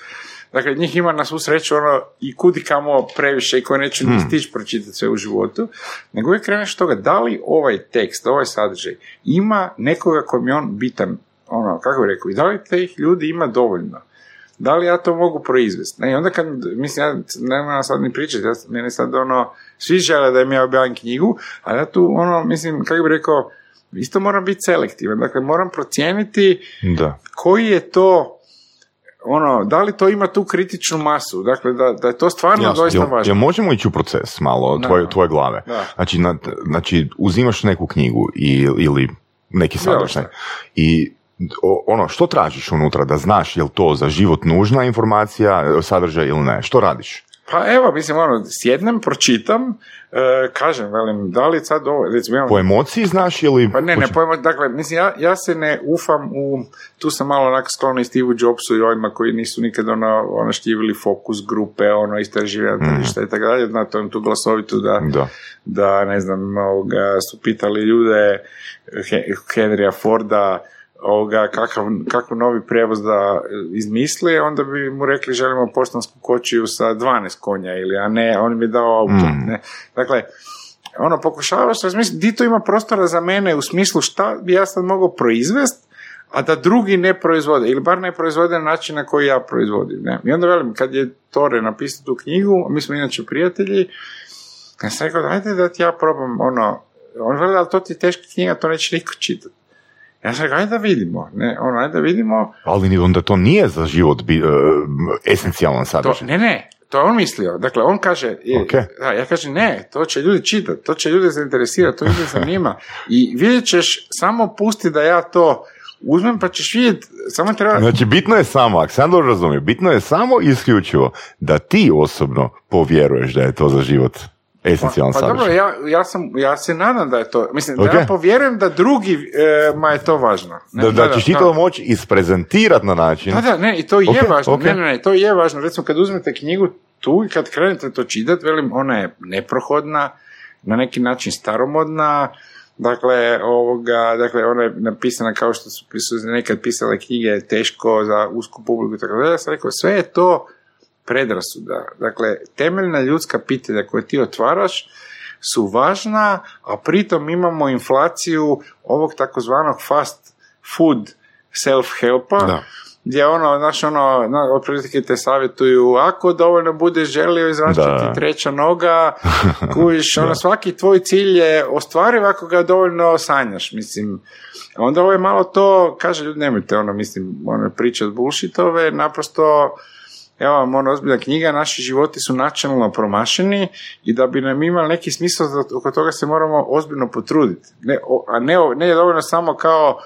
Dakle, njih ima na svu sreću ono i kudi kamo previše i koje neću hmm. stići pročitati sve u životu, nego uvijek kreneš toga da li ovaj tekst, ovaj sadržaj ima nekoga kojem je on bitan, ono, kako bih rekao, i da li teh ljudi ima dovoljno. Da li ja to mogu proizvesti? I onda kad, mislim, ja nema sad ni pričati, ja, mene sad ono, svi žele da im ja objavim knjigu, a ja tu, ono, mislim, kako bih rekao, isto moram biti selektivan, dakle moram procijeniti da. koji je to ono, da li to ima tu kritičnu masu, dakle da, da je to stvarno Jasno, doista važno. Jel možemo ići u proces malo tvoje, tvoje glave? Znači, na, znači, uzimaš neku knjigu i, ili neki sadržaj i ono, što tražiš unutra da znaš je li to za život nužna informacija, sadržaj ili ne? Što radiš? Pa evo, mislim, ono, sjednem, pročitam, e, kažem, velim, da li sad ovo, recimo, Po emociji znaš ili... Pa ne, ne, po emociji, dakle, mislim, ja, ja se ne ufam u, tu sam malo onako sklon i Steve Jobsu i ovima koji nisu nikad ono, ono štivili fokus grupe, ono, istraživanja mm. tržišta i tako dalje, znate, on tu glasovitu da, da, da ne znam, ovoga, su pitali ljude Henrya Forda, ovoga, kakav, kakav novi prijevoz da izmisli, onda bi mu rekli želimo poštansku kočiju sa 12 konja ili, a ne, on mi je dao auto. Mm. Ne. Dakle, ono, pokušavaš razmisliti, di to ima prostora za mene u smislu šta bi ja sad mogao proizvest, a da drugi ne proizvode, ili bar ne proizvode na način na koji ja proizvodim. Ne? I onda velim, kad je Tore napisao tu knjigu, mi smo inače prijatelji, ja sam rekao, dajte da ti ja probam, ono, on veli, ali to ti je teška knjiga, to neće niko čitati. Ja sam rekao, ajde da vidimo, ne, ono, ajde da vidimo. Ali onda to nije za život bi, uh, esencijalan sadržaj. ne, ne, to je on mislio. Dakle, on kaže, okay. da, ja kažem, ne, to će ljudi čitati, to će ljude zainteresirati, to ljude zanima. I vidjet ćeš, samo pusti da ja to uzmem pa ćeš vidjeti, samo treba... Znači, bitno je samo, ako sam dobro razumio, bitno je samo isključivo da ti osobno povjeruješ da je to za život esencijalan pa, pa dobro, ja, ja, sam, ja se nadam da je to, mislim, da ja povjerujem da drugi e, ma je to važno. Ne, da, da, da ćeš ti to moći isprezentirati na način. Da, da, ne, i to je važno, ne, ne, ne, to je važno, recimo kad uzmete knjigu tu i kad krenete to čitati, velim, ona je neprohodna, na neki način staromodna, Dakle, ovoga, dakle, ona je napisana kao što su, su nekad pisale knjige teško za usku publiku tako da. Ja sam rekao, sve je to predrasuda. Dakle, temeljna ljudska pitanja koje ti otvaraš su važna, a pritom imamo inflaciju ovog takozvanog fast food self-helpa, gdje ono, znaš, ono, na, otprilike te savjetuju, ako dovoljno budeš želio izrašiti Da. treća noga, kužiš, ono, svaki tvoj cilj je ostvariv ako ga dovoljno sanjaš, mislim, onda ovo je malo to, kaže ljudi, nemojte, ono, mislim, ono, priče od bullshitove, naprosto, evo vam ono ozbiljna knjiga, naši životi su načelno promašeni i da bi nam imali neki smisao, za- oko toga se moramo ozbiljno potruditi. Ne, o- a ne, o- ne je dovoljno samo kao,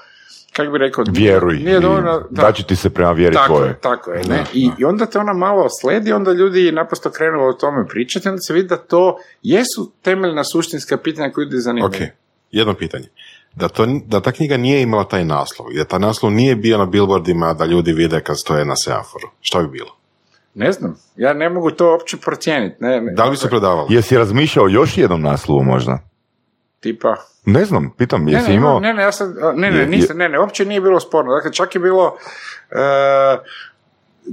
kako bi rekao, Vjeruj. Nije dovoljno, i da će ti se prema vjeri tako tvoje. je, tako je. Ne? I, I onda te ona malo sledi, onda ljudi naprosto krenu o tome pričati, onda se vidi da to jesu temeljna suštinska pitanja koje ljudi zanimaju. Ok, jedno pitanje. Da, to, da ta knjiga nije imala taj naslov i da taj naslov nije bio na billboardima da ljudi vide kad stoje na semaforu, što bi bilo? Ne znam, ja ne mogu to uopće procijeniti. Ne, ne, Da li bi se prodavalo? Jesi razmišljao o još jednom naslovu možda? Tipa, Ne znam, pitam, Ne, jesi ne, imao... ne, ne, ja sam, ne, ne, nisam, ne, ne, uopće nije bilo sporno. Dakle, čak je bilo, e,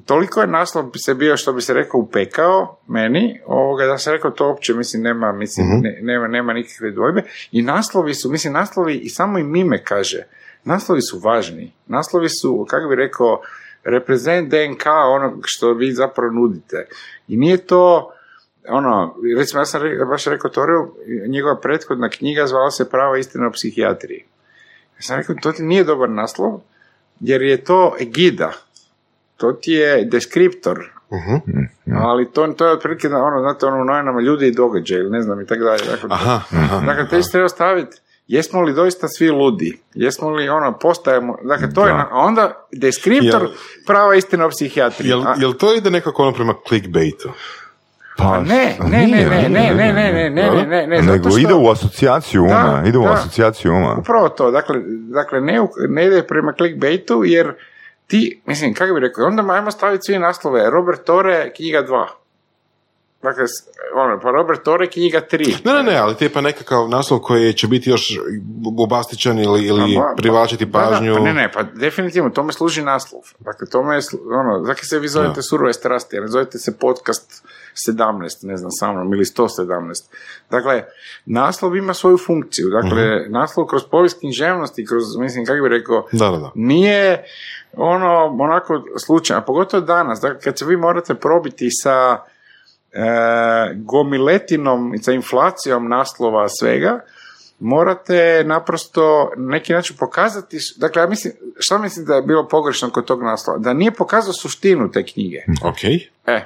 toliko je naslov bi se bio, što bi se rekao, upekao meni, ovoga, da sam rekao, to uopće, mislim, nema, mislim, ne- nema, nema nikakve dvojbe. I naslovi su, mislim, naslovi, i samo im ime kaže, naslovi su važni. Naslovi su, kako bi rekao, reprezent DNK onog što vi zapravo nudite. I nije to, ono, recimo ja sam re- baš rekao Toriju, njegova prethodna knjiga zvala se Prava istina o psihijatriji. Ja sam rekao, to ti nije dobar naslov, jer je to egida. To ti je deskriptor. Ali to, to je otprilike, ono, znate, ono u novinama ljudi i događaj, ili ne znam, i tako dalje. Dakle, Aha, aha. dakle, te treba staviti, jesmo li doista svi ludi? Jesmo li, ono, postajemo, dakle, to je, Da. na- a onda deskriptor Jel- prava istina o psihijatriji. Jel, jel to ide nekako ono prema clickbaitu? Pa, ne, ne, ne, ne, ne, ne, ne, ne, ne, ne, ne, Nego što- ide u asocijaciju uma, Da, ide u da. asocijaciju uma. Upravo to, dakle, dakle ne, u- ne ide prema clickbaitu jer ti, mislim, kako bi rekao, onda ajmo staviti svi naslove, Robert Tore, knjiga 2. Dakle, ono, pa Robert Tore, knjiga 3. Ne, ne, ne, ali tipa nekakav naslov koji će biti još bobastičan ili, ili Pa, pa, privlačiti da, da, pažnju. pa ne, ne, pa definitivno, tome služi naslov. Dakle, tome je, ono, zakaj se vi zovete Da. surove strasti, ne zovete se podcast 17, ne znam, sa mnom, ili 117. Dakle, naslov ima svoju funkciju. Dakle, Mhm. naslov kroz povijest književnosti, kroz, mislim, kako bi rekao, Da, da, da. nije ono onako slučajno, a pogotovo danas, dakle, kad se vi morate probiti sa gomiletinom i sa inflacijom naslova svega, morate naprosto na neki način pokazati, dakle, ja mislim, šta mislim da je bilo pogrešno kod tog naslova? Da nije pokazao suštinu te knjige. Ok. E,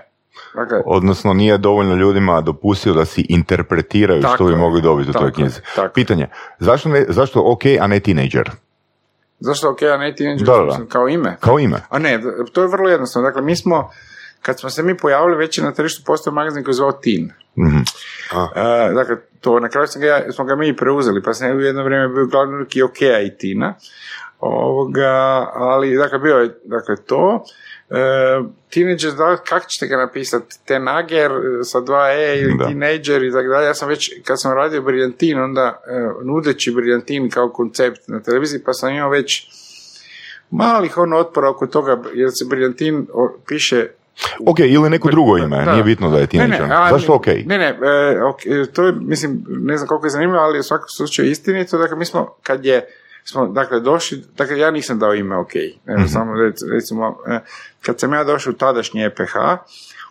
dakle, Odnosno nije dovoljno ljudima dopustio da si interpretiraju Tako što bi mogli dobiti u toj knjizi. tako. Pitanje, zašto, ne, zašto ok, a ne teenager? zašto ok, a ne teenager, Da, kao ime? Kao ime. A ne, to je vrlo jednostavno. Dakle, mi smo, kad smo se mi pojavili, već je na tržištu postao magazin koji je zvao Teen. Mhm. E, dakle, to na kraju sam ga, smo ga mi i preuzeli, pa sam u jedno vrijeme bio glavni i Okea i Tina. Ovoga, ali, dakle, bio je dakle, to. E, teenager, da, kako ćete ga napisati? Tenager e, sa dva E ili Da. teenager i tako dalje. Ja sam već, kad sam radio Briljantin, onda e, nudeći Briljantin kao koncept na televiziji, pa sam imao već malih ono otpora oko toga, jer se Briljantin piše Ok, ili neko drugo ime, Da. nije bitno da je teenager. ne, a, Zašto ok? Ne, ne, e, ok, to je, mislim, ne znam koliko je zanimljivo, ali u svakom slučaju istinito. Dakle, mi smo, kad je, smo, dakle, došli, dakle, ja nisam dao ime ok. Mhm. samo, rec- recimo, e, kad sam ja došao u tadašnji EPH,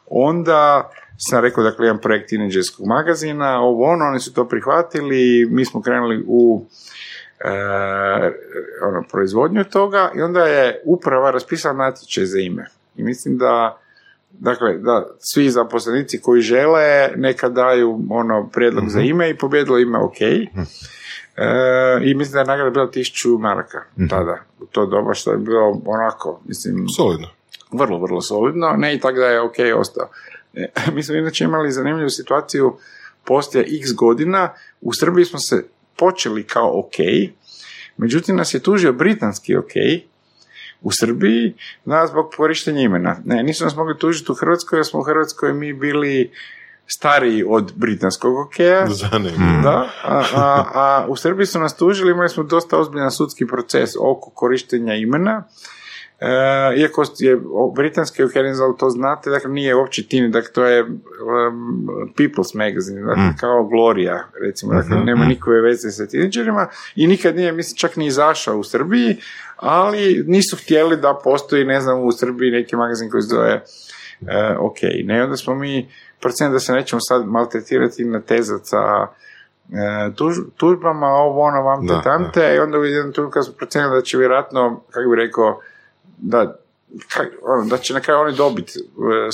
onda sam rekao, dakle, imam projekt teenagerskog magazina, ovo ono, oni su to prihvatili, mi smo krenuli u e, ono, proizvodnju toga i onda je uprava raspisala natječaj za ime. I mislim da Dakle, da, svi zaposlenici koji žele neka daju ono prijedlog za ime i pobjedilo ime ok. E, I mislim da je nagrada bila tisuću maraka tada, u to doba što je bilo onako, mislim, Solidno. vrlo, vrlo solidno, ne i tako da je ok ostao. E, Mi smo inače imali zanimljivu situaciju poslije x godina, u Srbiji smo se počeli kao ok, međutim nas je tužio britanski ok, u Srbiji, da, zbog korištenja imena. Ne, nisu nas mogli tužiti u Hrvatskoj, jer smo u Hrvatskoj mi bili stariji od britanskog okeja. Zanimljivo. Da, a, a, a u Srbiji su nas tužili, imali smo dosta ozbiljan sudski proces oko korištenja imena E, iako je britanski O'Harris, ali to znate, dakle nije uopće teen, dakle to je um, People's Magazine, dakle Mm. kao Gloria, recimo, dakle Mhm, nema nikakve veze sa tineđerima i nikad nije, mislim, čak ni izašao u Srbiji, ali nisu htjeli da postoji, ne znam, u Srbiji neki magazin koji se zove e, ok, ne, onda smo mi procijenili da se nećemo sad maltretirati na tezat sa e, tuž, tužbama, ovo ono vam te Da, tamte, i onda u jednom trenutku kad smo procijenili da će vjerojatno, kako bi rekao, da, ono, da će na kraju oni dobiti e,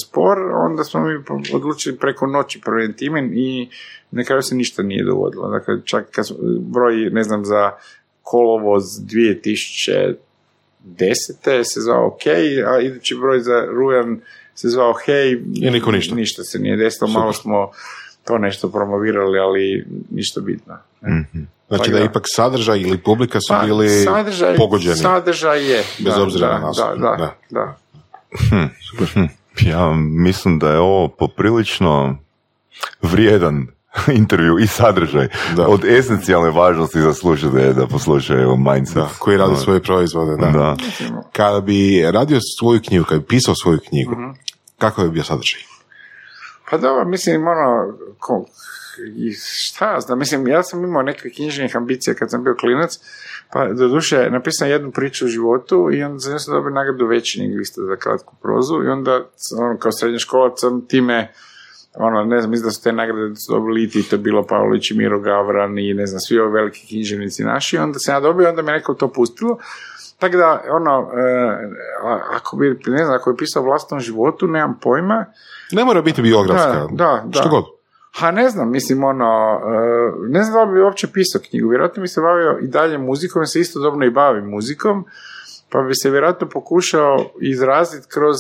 spor, onda smo mi odlučili preko noći promijeniti time i na kraju se ništa nije dogodilo. Dakle, čak kad smo, broj, ne znam, za kolovoz 2010. se zvao OK, a idući broj za rujan se zvao Hej. I nikom ništa. Ništa se nije desilo, malo smo to nešto promovirali, ali ništa bitno. Mhm. Znači Pa da da. ipak sadržaj ili publika su Pa, bili sadržaj, pogođeni. Sadržaj je. Bez da, obzira da, na nas. Da, da, Da. da. Ja mislim da je ovo poprilično vrijedan intervju i sadržaj Da. od esencijalne važnosti za slušatelje da poslušaju mindset. Da, koji radi svoje proizvode. Da. Da. Kada bi radio svoju knjigu, kada bi pisao svoju knjigu, Mhm. kakav bi bio sadržaj? Pa dobro, mislim, ono, ko, i šta ja znam, mislim, ja sam imao neke knjižnih ambicija kad sam bio klinac, pa doduše napisam jednu priču u životu i onda sam sam dobio nagradu većinog lista za kratku prozu i onda, ono, kao srednjoškolac sam time, ono, ne znam, mislim da su te nagrade da su dobili i Tito Bilo Pavlović i Miro Gavran i ne znam, svi ovi veliki književnici naši, onda sam ja dobio, onda me neko to pustilo, tako da, ono, e, ako bi, ne znam, ako je pisao o vlastnom životu, nemam pojma, Ne mora biti biografska. Da, da, da. Što god. Ha, ne znam, mislim, ono, e, ne znam da li bi uopće pisao knjigu, vjerojatno bi se bavio i dalje muzikom, ja se istodobno i bavim muzikom, pa bi se vjerojatno pokušao izraziti kroz,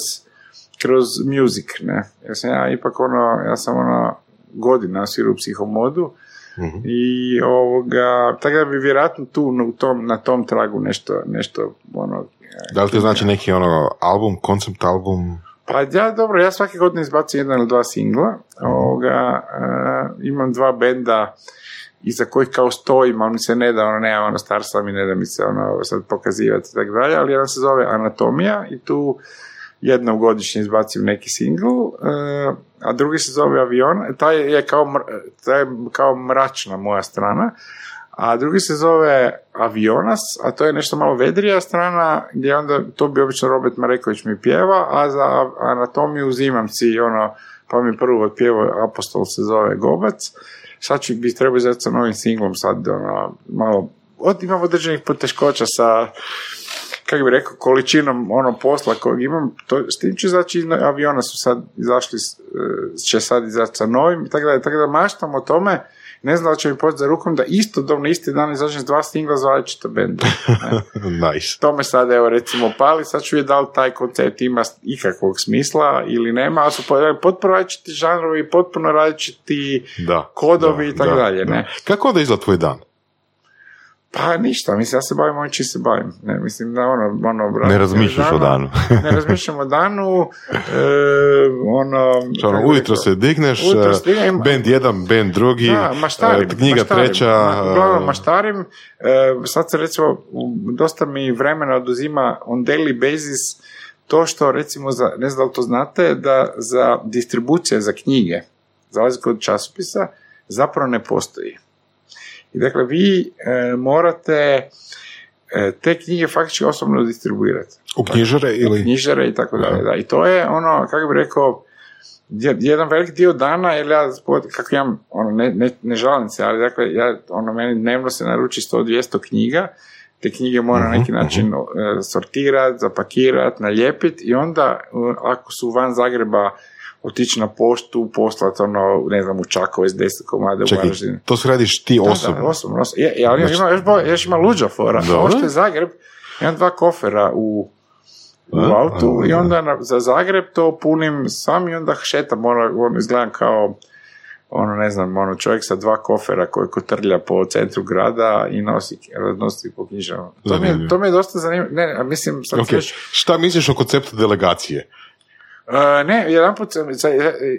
kroz music, ne. Ja sam ja ipak ono, ja sam ono godina sviru psihomodu Mhm. i ovoga, tako da bi vjerojatno tu na, u tom, na tom tragu nešto, nešto ono, Da li to znači neki ono album, koncept album? Pa ja, dobro, ja svake godine izbacim jedan ili dva singla. Ovoga, e, imam dva benda iza kojih kao stojim, ali mi se ne da, ono, nema, ono, star sam i ne da mi se, ono, sad pokazivati i tako dalje, ali jedan se zove Anatomija i tu jednom godišnje izbacim neki singl, e, a drugi se zove Avion, taj je kao, taj je kao mračna moja strana, a drugi se zove Avionas, a to je nešto malo vedrija strana, gdje onda, to bi obično Robert Mareković mi pjeva, a za anatomiju uzimam si ono, pa mi prvo otpjevao Apostol se zove Gobac, sad ću bi trebao izaći sa novim singlom sad, ono, malo, od, imam određenih poteškoća sa, kako bi rekao, količinom ono posla kojeg imam, to, s tim ću izaći, na- aviona su sad izašli, e, će sad izaći sa novim, tako da, tako da maštam o tome, ne znam da će mi poći za rukom da istodobno isti dan izađem s dva singla za različite benda. Nice. To me sad, evo, recimo, pali, sad ću vidjeti da li taj koncept ima ikakvog smisla ili nema, ali su po- potpuno različiti žanrovi, potpuno različiti Da. kodovi i tako da, dalje, da. ne. Kako onda izgleda tvoj dan? Pa ništa, mislim, ja se bavim ovim čim se bavim. Ne, mislim da ono, ono, brate, Ne razmišljaš o danu. ne razmišljam o danu, e, ono... Ono, kako bi ujutro se digneš, Ujutro eh, band jedan, band drugi, Da, maštarim. eh, knjiga maštarim. treća. Uglavnom maštarim. E, sad se recimo, dosta mi vremena oduzima on daily basis to što recimo, za, ne znam da li to znate, da za distribucije za knjige, za razliku od časopisa, zapravo ne postoji. I dakle, vi e, morate e, te knjige faktički osobno distribuirati. U knjižare ili... knjižare i tako dalje. Da. I to je ono, kako bi rekao, je- jedan velik dio dana, jer ja, kako ja, ono, ne, ne, ne žalim se, ali dakle, ja, ono, meni dnevno se naruči 100-200 knjiga, te knjige mora na neki način e, sortirati, zapakirati, nalijepiti i onda, ako su van Zagreba, otići na poštu, poslati ono, ne znam, u Čakovec 10 komada u Čekaj, Varaždin. to se radiš ti Da, osobno. Da, osobno, osobno. Je, je, ali Znači- ima, još, bolje- još ima luđa fora. Dobro. Ovo što je Zagreb, imam dva kofera u, u A, autu a, i a. onda na, za Zagreb to punim sam i onda šetam, ono, ono izgledam kao ono, ne znam, ono, čovjek sa dva kofera koji kotrlja po centru grada i nosi, nosi po knjižama. To mi, je, to mi je dosta zanimljivo. Ne, mislim, sad Ok, još- Šta misliš o konceptu delegacije? E, ne, jedan put,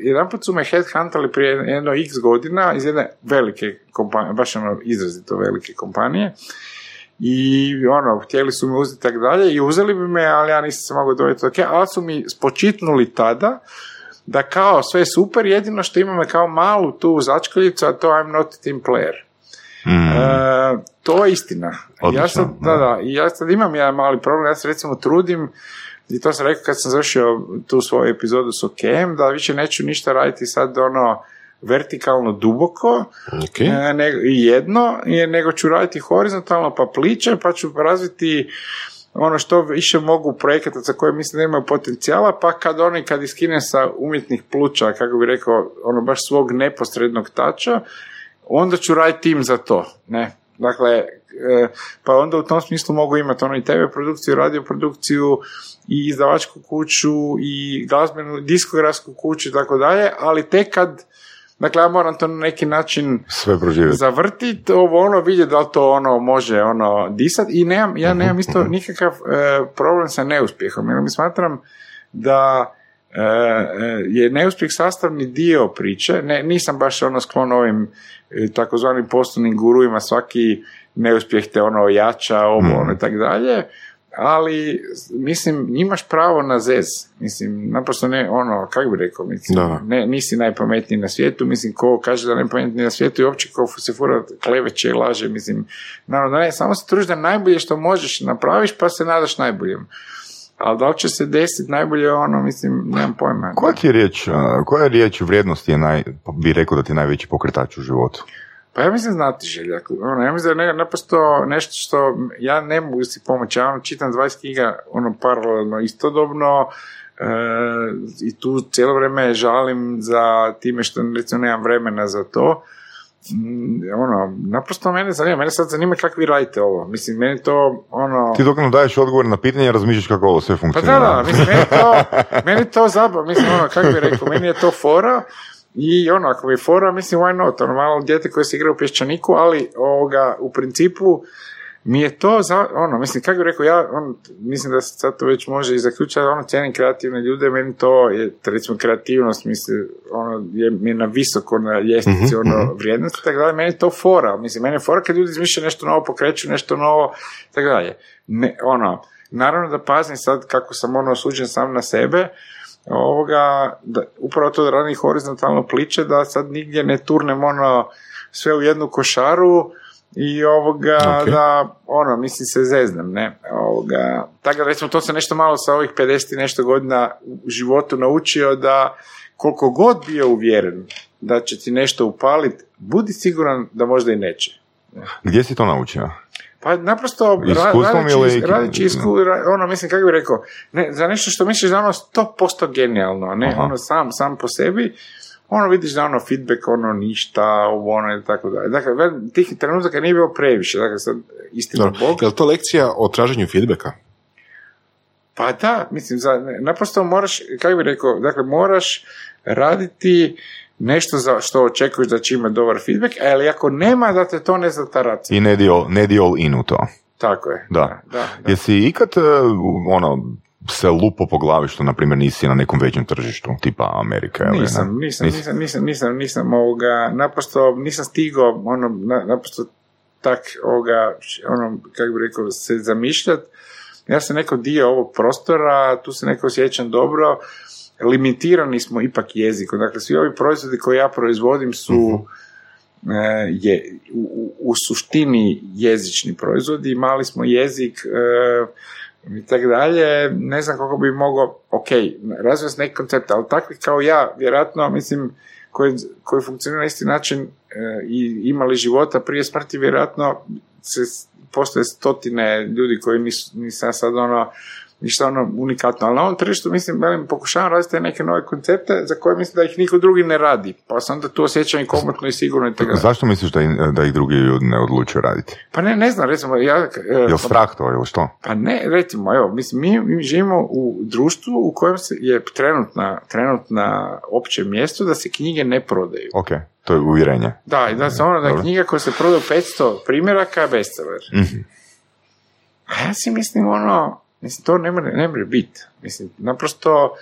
jedan put su me headhuntali prije jedno x godina iz jedne velike kompanije, baš ono izrazito velike kompanije. i ono, htjeli su me uzeti tako dalje i uzeli bi me, ali ja nisam se mogao dobiti ok, ali su mi spočitnuli tada da kao sve super, jedino što imam je kao malu tu začkoljicu, a to I'm not a team player. Mm. E, to je istina. ja Odlično, sad, da, da. ja sad imam jedan mali problem, ja se recimo trudim i to sam rekao kad sam završio tu svoju epizodu s OKM, da više neću ništa raditi sad ono vertikalno duboko Ok. e, nego, i jedno, je- nego ću raditi horizontalno pa pliče, pa ću razviti ono što više mogu projekata za koje mislim da imaju potencijala, pa kad oni, kad iskinem sa umjetnih pluća, kako bi rekao, ono baš svog neposrednog tača, onda ću raditi tim za to, ne. Dakle, e, pa onda u tom smislu mogu imati ono i TV produkciju, radio produkciju i izdavačku kuću i glazbenu, diskografsku kuću i tako dalje, ali tek kad, dakle ja moram to na neki način Sve proživjeti. zavrtit, ovo ono, vidjeti da li to ono može ono disat i nemam, ja nemam isto nikakav e, problem sa neuspjehom, jer mi smatram da je neuspjeh sastavni dio priče, ne, nisam baš ono sklon ovim e, takozvanim poslovnim guruima, svaki neuspjeh te ono jača, ovo ono i tako dalje, ali mislim, imaš pravo na zez, mislim, naprosto ne, ono, kako bi rekao, mislim, Da. ne, nisi najpametniji na svijetu, mislim, ko kaže da je najpametniji na svijetu i uopće ko se fura kleveće i laže, mislim, naravno, ne, samo se trudiš da najbolje što možeš napraviš, pa se nadaš najboljem. Ali da li će se desiti najbolje ono, mislim, nemam pojma. Koja ti je riječ, koja je riječ vrijednosti je naj, bi rekao da ti je najveći pokretač u životu? Pa ja mislim znati želja. Ono, ja mislim da je naprosto nešto što ja ne mogu si pomoći. Ja ono, čitam 20 knjiga ono, paralelno istodobno e, i tu cijelo vrijeme žalim za time što recimo nemam vremena za to. Mm, ono, naprosto mene zanima, mene sad zanima kako vi radite ovo. Mislim, meni to, ono... Ti dok nam daješ odgovor na pitanje, razmišljaš kako ovo sve Pa funkcionira. da, da, mislim, meni to, meni to zabav, mislim, ono, kako bi rekao, meni je to fora i ono, ako je fora, mislim, why not, ono, malo dijete koje se igra u pješčaniku, ali, ovoga, u principu, mi je to, za, ono, mislim, kako bi rekao, ja, on, mislim da se sad to već može i zaključiti, ono, cijenim kreativne ljude, meni to je, recimo, kreativnost, mislim, ono, je mi je na visoko na ljestvici, ono, vrijednosti, tako dalje, meni je to fora, mislim, meni je fora kad ljudi izmišljaju nešto novo, pokreću nešto novo, tako dalje. Ne, ono, naravno da pazim sad kako sam ono osuđen sam na sebe, ovoga, da, upravo to da radim horizontalno pliče, da sad nigdje ne turnem ono sve u jednu košaru i ovoga, Ok. da, ono, mislim se zeznem, ne, ovoga, tako da recimo to sam nešto malo sa ovih 50 i nešto godina u životu naučio da koliko god bio uvjeren da će ti nešto upaliti, budi siguran da možda i neće. Gdje si to naučio? Pa naprosto radeći, radeći isku, ra- ono, mislim, kako bi rekao, ne, za nešto što misliš da ono 100% genijalno, a ne, Aha. ono sam, sam po sebi, ono vidiš da ono feedback, ono ništa, ovo ono i tako dalje. Dakle, tih trenutaka nije bilo previše, dakle sad, istina Dobro. Bog. Je li to lekcija o traženju feedbacka? Pa da, mislim, za, naprosto moraš, kako bi rekao, dakle, moraš raditi nešto za što očekuješ da će imati dobar feedback, ali ako nema, da te to ne zataraci. I ne di all, ne di all in u to. Tako je. Da. da, da. Jesi ikad e, ono, se lupo po glavi što, na primjer, nisi na nekom većem tržištu, tipa Amerika ili Nisam, nisam, nisam, nisam, nisam, nisam ovoga, naprosto nisam stigao, ono, na, naprosto tak, ovoga, ono, kako bi rekao, se zamišljat. Ja sam neko dio ovog prostora, tu se neko osjećam dobro, limitirani smo ipak jezikom, dakle, svi ovi proizvodi koje ja proizvodim su e, je, u, u- u suštini jezični proizvodi, mali smo jezik, e, i tako dalje, ne znam kako bi mogao, ok, razvio sam neki koncept, ali takvi kao ja, vjerojatno, mislim, koji, koji funkcionira na isti način e, i imali života prije smrti, vjerojatno se postoje stotine ljudi koji nisu, nisam sad ono, ništa ono unikatno, ali na ovom tržištu mislim, velim, pokušavam raditi te neke nove koncepte za koje mislim da ih niko drugi ne radi, pa se onda tu osjećam i komotno i sigurno i tako. Zašto misliš da, da ih drugi ljudi ne odlučuju raditi? Pa ne, ne znam, recimo, ja... e, Jel strah to ili što? Pa ne, recimo, evo, mislim, mi, mi živimo u društvu u kojem se je trenutna, trenutna opće mjesto da se knjige ne prodaju. Ok, to je uvjerenje. Da, i da se ono da je knjiga koja se prodaje u 500 primjeraka je bestseller. Mhm. A ja si mislim ono, mislim, to ne može, ne može biti. Mislim, naprosto,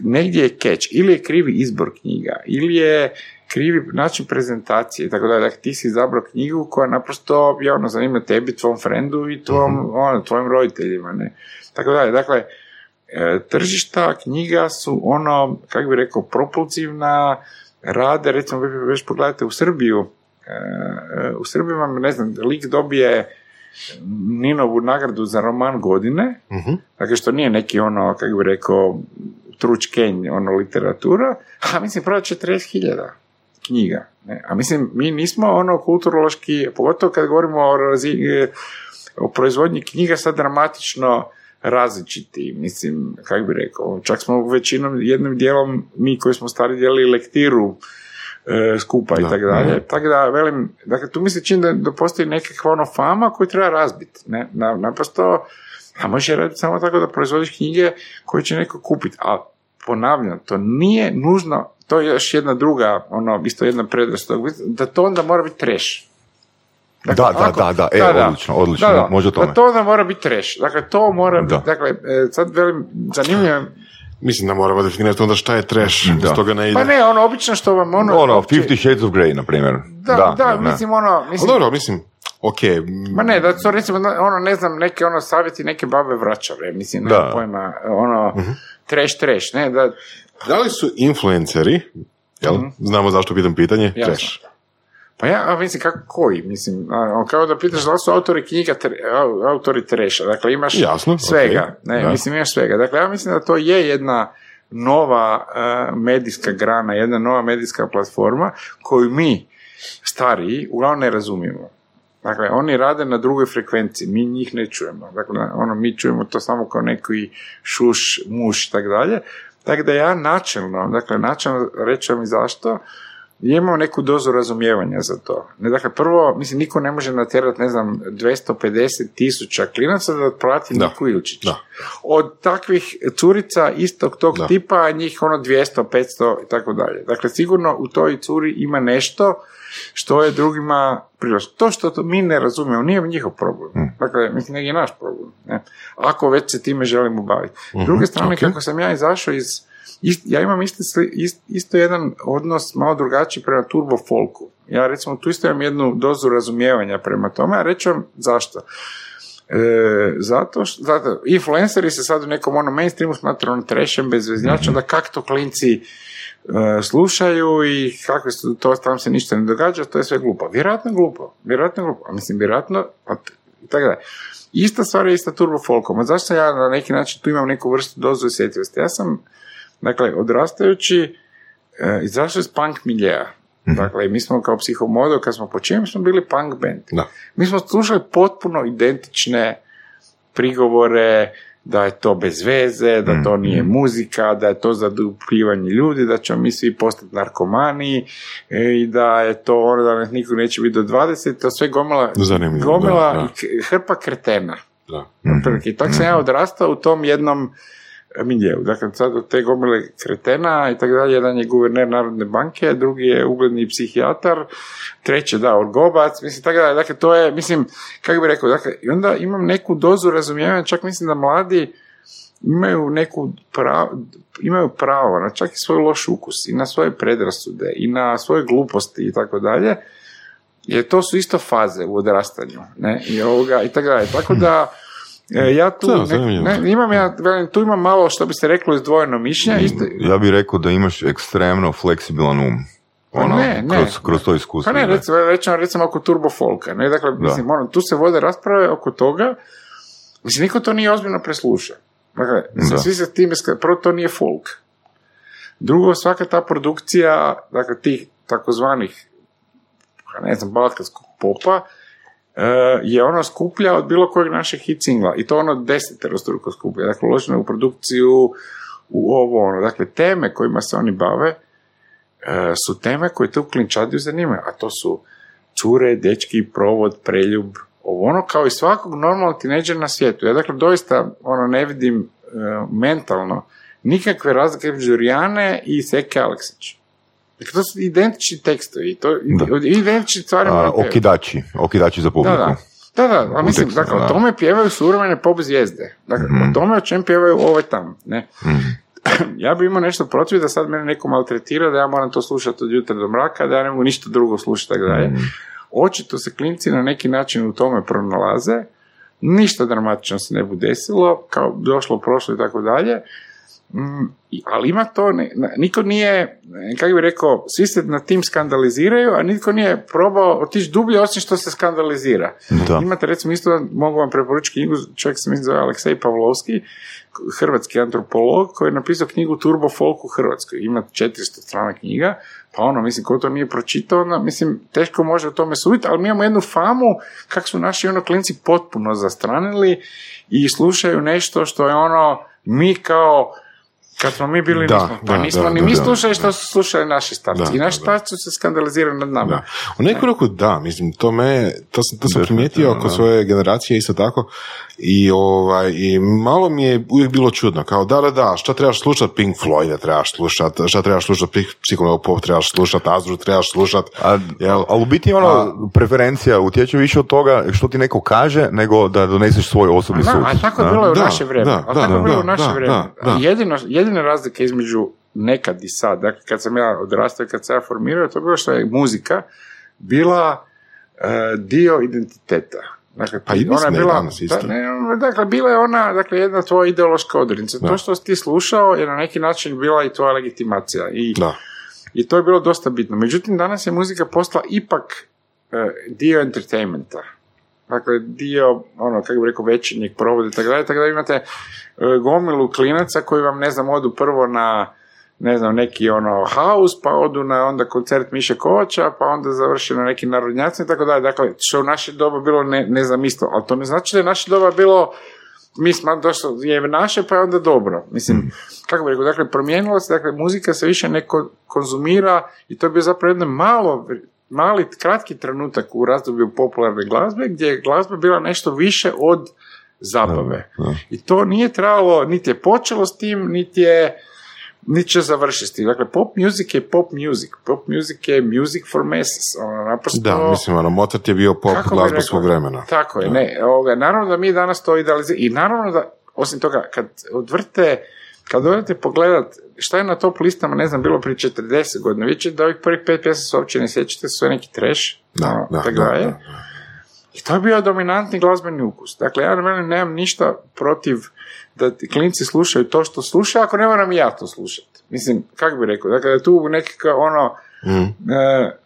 negdje je catch, ili je krivi izbor knjiga, ili je krivi način prezentacije, tako da, dakle, ti si izabrao knjigu koja naprosto je ono zanima tebi, tvom frendu i tvom, ono, tvojim roditeljima, ne. Tako da, dakle, e, tržišta knjiga su ono, kako bi rekao, propulzivna, rade, recimo, vi već pogledate u Srbiju, e, u Srbiji vam, ne znam, lik dobije Ninovu nagradu za roman godine, Mhm. dakle što nije neki ono, kako bi rekao, tručkenj, ono, literatura, a mislim, proda 40.000 knjiga. Ne? A mislim, mi nismo ono kulturološki, pogotovo kad govorimo o, razi- o proizvodnji knjiga sad dramatično različiti, mislim, kako bi rekao, čak smo većinom, jednim dijelom, mi koji smo stari dijelili lektiru skupa i Da. tako dalje. Tako da, velim, dakle, tu mi se čini da, da postoji nekakva ono fama koju treba razbiti. Ne? Na, naprosto, a može raditi samo tako da proizvodiš knjige koje će neko kupiti. A ponavljam, to nije nužno, to je još jedna druga, ono, isto jedna predrasuda, da to onda mora biti trash. Da, da, ako- da, da, e, odlično, odlično, Da, da, može tome. Da to onda mora biti trash. Dakle, to mora, Da. dakle, e, sad velim, zanimljivo Mislim da moramo definirati onda šta je trash, Da. toga ne ide. pa ne, ono, obično što vam ono... Ono, uopće- Fifty Shades of Grey, na primjer. Da, da, mislim, ono, A mislim, dobro, mislim, ok, Ma ne, da su recimo, ono, ne znam, neke ono savjeti neke babe vraćave, mislim, nema Da. pojma, ono, trash, trash, ne, da, da li su influenceri, jel, znamo zašto pitam pitanje, Jasno. trash. Pa ja, a mislim, kako koji, mislim, a, kao da pitaš da li su autori knjiga, tre- au- autori treša, dakle, imaš Jasno, svega, ok, ne, da. mislim, imaš svega, dakle, ja mislim da to je jedna nova e, medijska grana, jedna nova medijska platforma koju mi, stariji, uglavnom ne razumijemo. Dakle, oni rade na drugoj frekvenciji, mi njih ne čujemo. Dakle, ono, mi čujemo to samo kao neki šuš, muš i tako dalje. Tako da ja načelno, dakle, načelno vam i zašto, imamo neku dozu razumijevanja za to. Ne, dakle, prvo, mislim, niko ne može natjerati, ne znam, 250 tisuća klinaca da plati Da. Niku Ilčić. Da. Od takvih curica istog tog Da. tipa, njih ono 200, 500 i tako dalje. Dakle, sigurno u toj curi ima nešto što je drugima prirost. To što to mi ne razumijemo, nije njihov problem. Dakle, mislim, nego je naš problem. Ne? Ako već se time želimo baviti. S druge strane, ok. kako sam ja izašao iz... ist- ja imam isto, sli- ist- isto jedan odnos malo drugačiji prema turbo folku. Ja recimo tu isto imam jednu dozu razumijevanja prema tome, a reći vam zašto. E, zato što, zato, influenceri se sad u nekom onom mainstreamu smatraju ono trešem, bezveznjačom, da kak to klinci e, slušaju i kako su to, tam se ništa ne događa, to je sve glupo. Vjerojatno je glupo, vjerojatno je glupo, a mislim, vjerojatno, pa i tako dalje. Ista stvar je ista turbo folkom. A zašto ja na neki način tu imam neku vrstu dozu osjetljivosti? Ja sam, dakle, odrastajući, e, izašao iz punk miljeja. Dakle, mi smo kao psihomodo, kad smo počeli, mi smo bili punk band. Da. Mi smo slušali potpuno identične prigovore da je to bez veze, da to nije muzika, da je to zadupljivanje ljudi, da ćemo mi svi postati narkomani e, i da je to ono da nas niko neće biti do 20, to sve gomila, Zanimljivo, gomila da, da. hrpa kretena. Da. I tako sam ja odrastao u tom jednom e, miljeu. Dakle, sad od te gomile kretena i tako dalje, jedan je guverner Narodne banke, drugi je ugledni psihijatar, treći da, orgobac, mislim, tako da, dakle, to je, mislim, kako bi rekao, dakle, i onda imam neku dozu razumijevanja, čak mislim da mladi imaju neku pravo, imaju pravo na čak i svoj loš ukus i na svoje predrasude i na svoje gluposti i tako dalje, jer to su isto faze u odrastanju, ne, i ovoga, i tako dalje, tako da, e, ja tu, Da, ne- ne, imam ja, velim, tu imam malo, što bi se reklo, izdvojeno mišljenje, isto, Ja bih rekao da imaš ekstremno fleksibilan um. Pa Ono, ne, ne. Kroz, kroz to iskustvo. Pa ne, recimo, recimo, recimo oko turbo folka, ne, dakle, mislim, ono, tu se vode rasprave oko toga, mislim, niko to nije ozbiljno presluša. Dakle, mislim, Da. svi se time, prvo to nije folk. Drugo, svaka ta produkcija, dakle, tih takozvanih, ne znam, balkanskog popa, je ono skuplja od bilo kojeg našeg hit singla. I to ono deseterostruko skuplja. Dakle, uloženo u produkciju, u ovo, ono. Dakle, teme kojima se oni bave, e, su teme koje tu klinčadiju zanimaju, a to su cure, dečki, provod, preljub, ovo ono kao i svakog normalnog tineđera na svijetu. Ja dakle doista ono ne vidim e, mentalno nikakve razlike između Rijane i Seke Aleksić. Dakle, to su identični tekstovi, to, Da. identični stvari A, okidači, okidači za Da, publiku. da. Da, da, a mislim, tekstu, dakle, da. o tome pjevaju suvremene pop zvijezde. Dakle, o tome o čem pjevaju ove tamo, ne. Mhm. ja bi imao nešto protiv da sad mene neko maltretira, da ja moram to slušati od jutra do mraka, da ja ne mogu ništa drugo slušati, tako dalje. Očito se klinci na neki način u tome pronalaze, ništa dramatično se ne bude desilo, kao došlo, prošlo i tako dalje, Mm, ali ima to, niko nije, kako bi rekao, svi se na tim skandaliziraju, a nitko nije probao otići dublje osim što se skandalizira. Da. Imate recimo isto, mogu vam preporučiti knjigu, čovjek se mi zove Aleksej Pavlovski, hrvatski antropolog koji je napisao knjigu Turbo Folk u Hrvatskoj. Ima 400 strana knjiga, pa ono, mislim, ko to nije pročitao, onda, mislim, teško može o tome suditi, ali mi imamo jednu famu kak su naši ono klinci potpuno zastranili i slušaju nešto što je ono, mi kao kad smo mi bili, Da, nismo, pa da, nismo da, ni da, mi da. slušali što su slušali naši starci. Da, I naši starci su se skandalizirali nad nama. Da. U neku ruku da, mislim, to me, to sam, to sam primijetio oko svoje generacije isto tako i, ovaj, i malo mi je uvijek bilo čudno, kao da, da, da, šta trebaš slušat Pink Floyd, trebaš slušat, šta trebaš slušat Psycho Pop, trebaš slušat Azru, trebaš slušat, A, jel? ali u biti ono, preferencija utječe više od toga što ti neko kaže, nego da doneseš svoj osobni Da, sud. a tako je da? bilo u Da, naše vrijeme. da, a da, tako je da, bilo u da, naše da, vrijeme. da, da. Jedino, jedina razlika između nekad i sad, dakle kad sam ja odrastao i kad sam ja formirao, to je bilo što je muzika bila e, dio identiteta. Dakle, Pa i ona je bila, danas isto. da, ne, dakle, bila je ona, dakle, jedna tvoja ideološka odrednica. Da. To što si ti slušao je na neki način bila i tvoja legitimacija. I, Da. i to je bilo dosta bitno. Međutim, danas je muzika postala ipak e, dio entertainmenta. Dakle, dio, ono, kako bi rekao, večernjeg provoda i tako dalje, tako da imate gomilu klinaca koji vam, ne znam, odu prvo na ne znam, neki ono house, pa odu na onda koncert Miše Kovača, pa onda završe na neki narodnjaci i tako dalje. Dakle, što u naše doba bilo ne, ne znam isto, ali to ne znači da je naše doba bilo mi smo došlo, je naše, pa je onda dobro. Mislim, kako bi rekao, dakle, promijenilo se, dakle, muzika se više ne ko- konzumira i to bio zapravo jedno malo, mali, kratki trenutak u razdoblju popularne glazbe, gdje je glazba bila nešto više od zabave. Da, da. I to nije trebalo, niti je počelo s tim, niti je niti će završiti s tim. Dakle, pop music je pop music. Pop music je music for masses. Ono, naprosto... Da, mislim, ono, Mozart je bio pop glazba svog vremena. Tako je, Da. ne. Ovoga, naravno da mi danas to idealiziramo. I naravno da, osim toga, kad odvrte, kad odete pogledat šta je na top listama, ne znam, bilo prije 40 godina, vi ćete da ovih prvih pet pjesma se uopće ne sjećate, su neki trash. Da, ono, da, tako da, dalje. da. I to je bio dominantni glazbeni ukus. Dakle, ja na mene nemam ništa protiv da klinci slušaju to što slušaju, ako ne moram i ja to slušati. Mislim, kako bi rekao, dakle, da tu nekakva ono, Mm. E,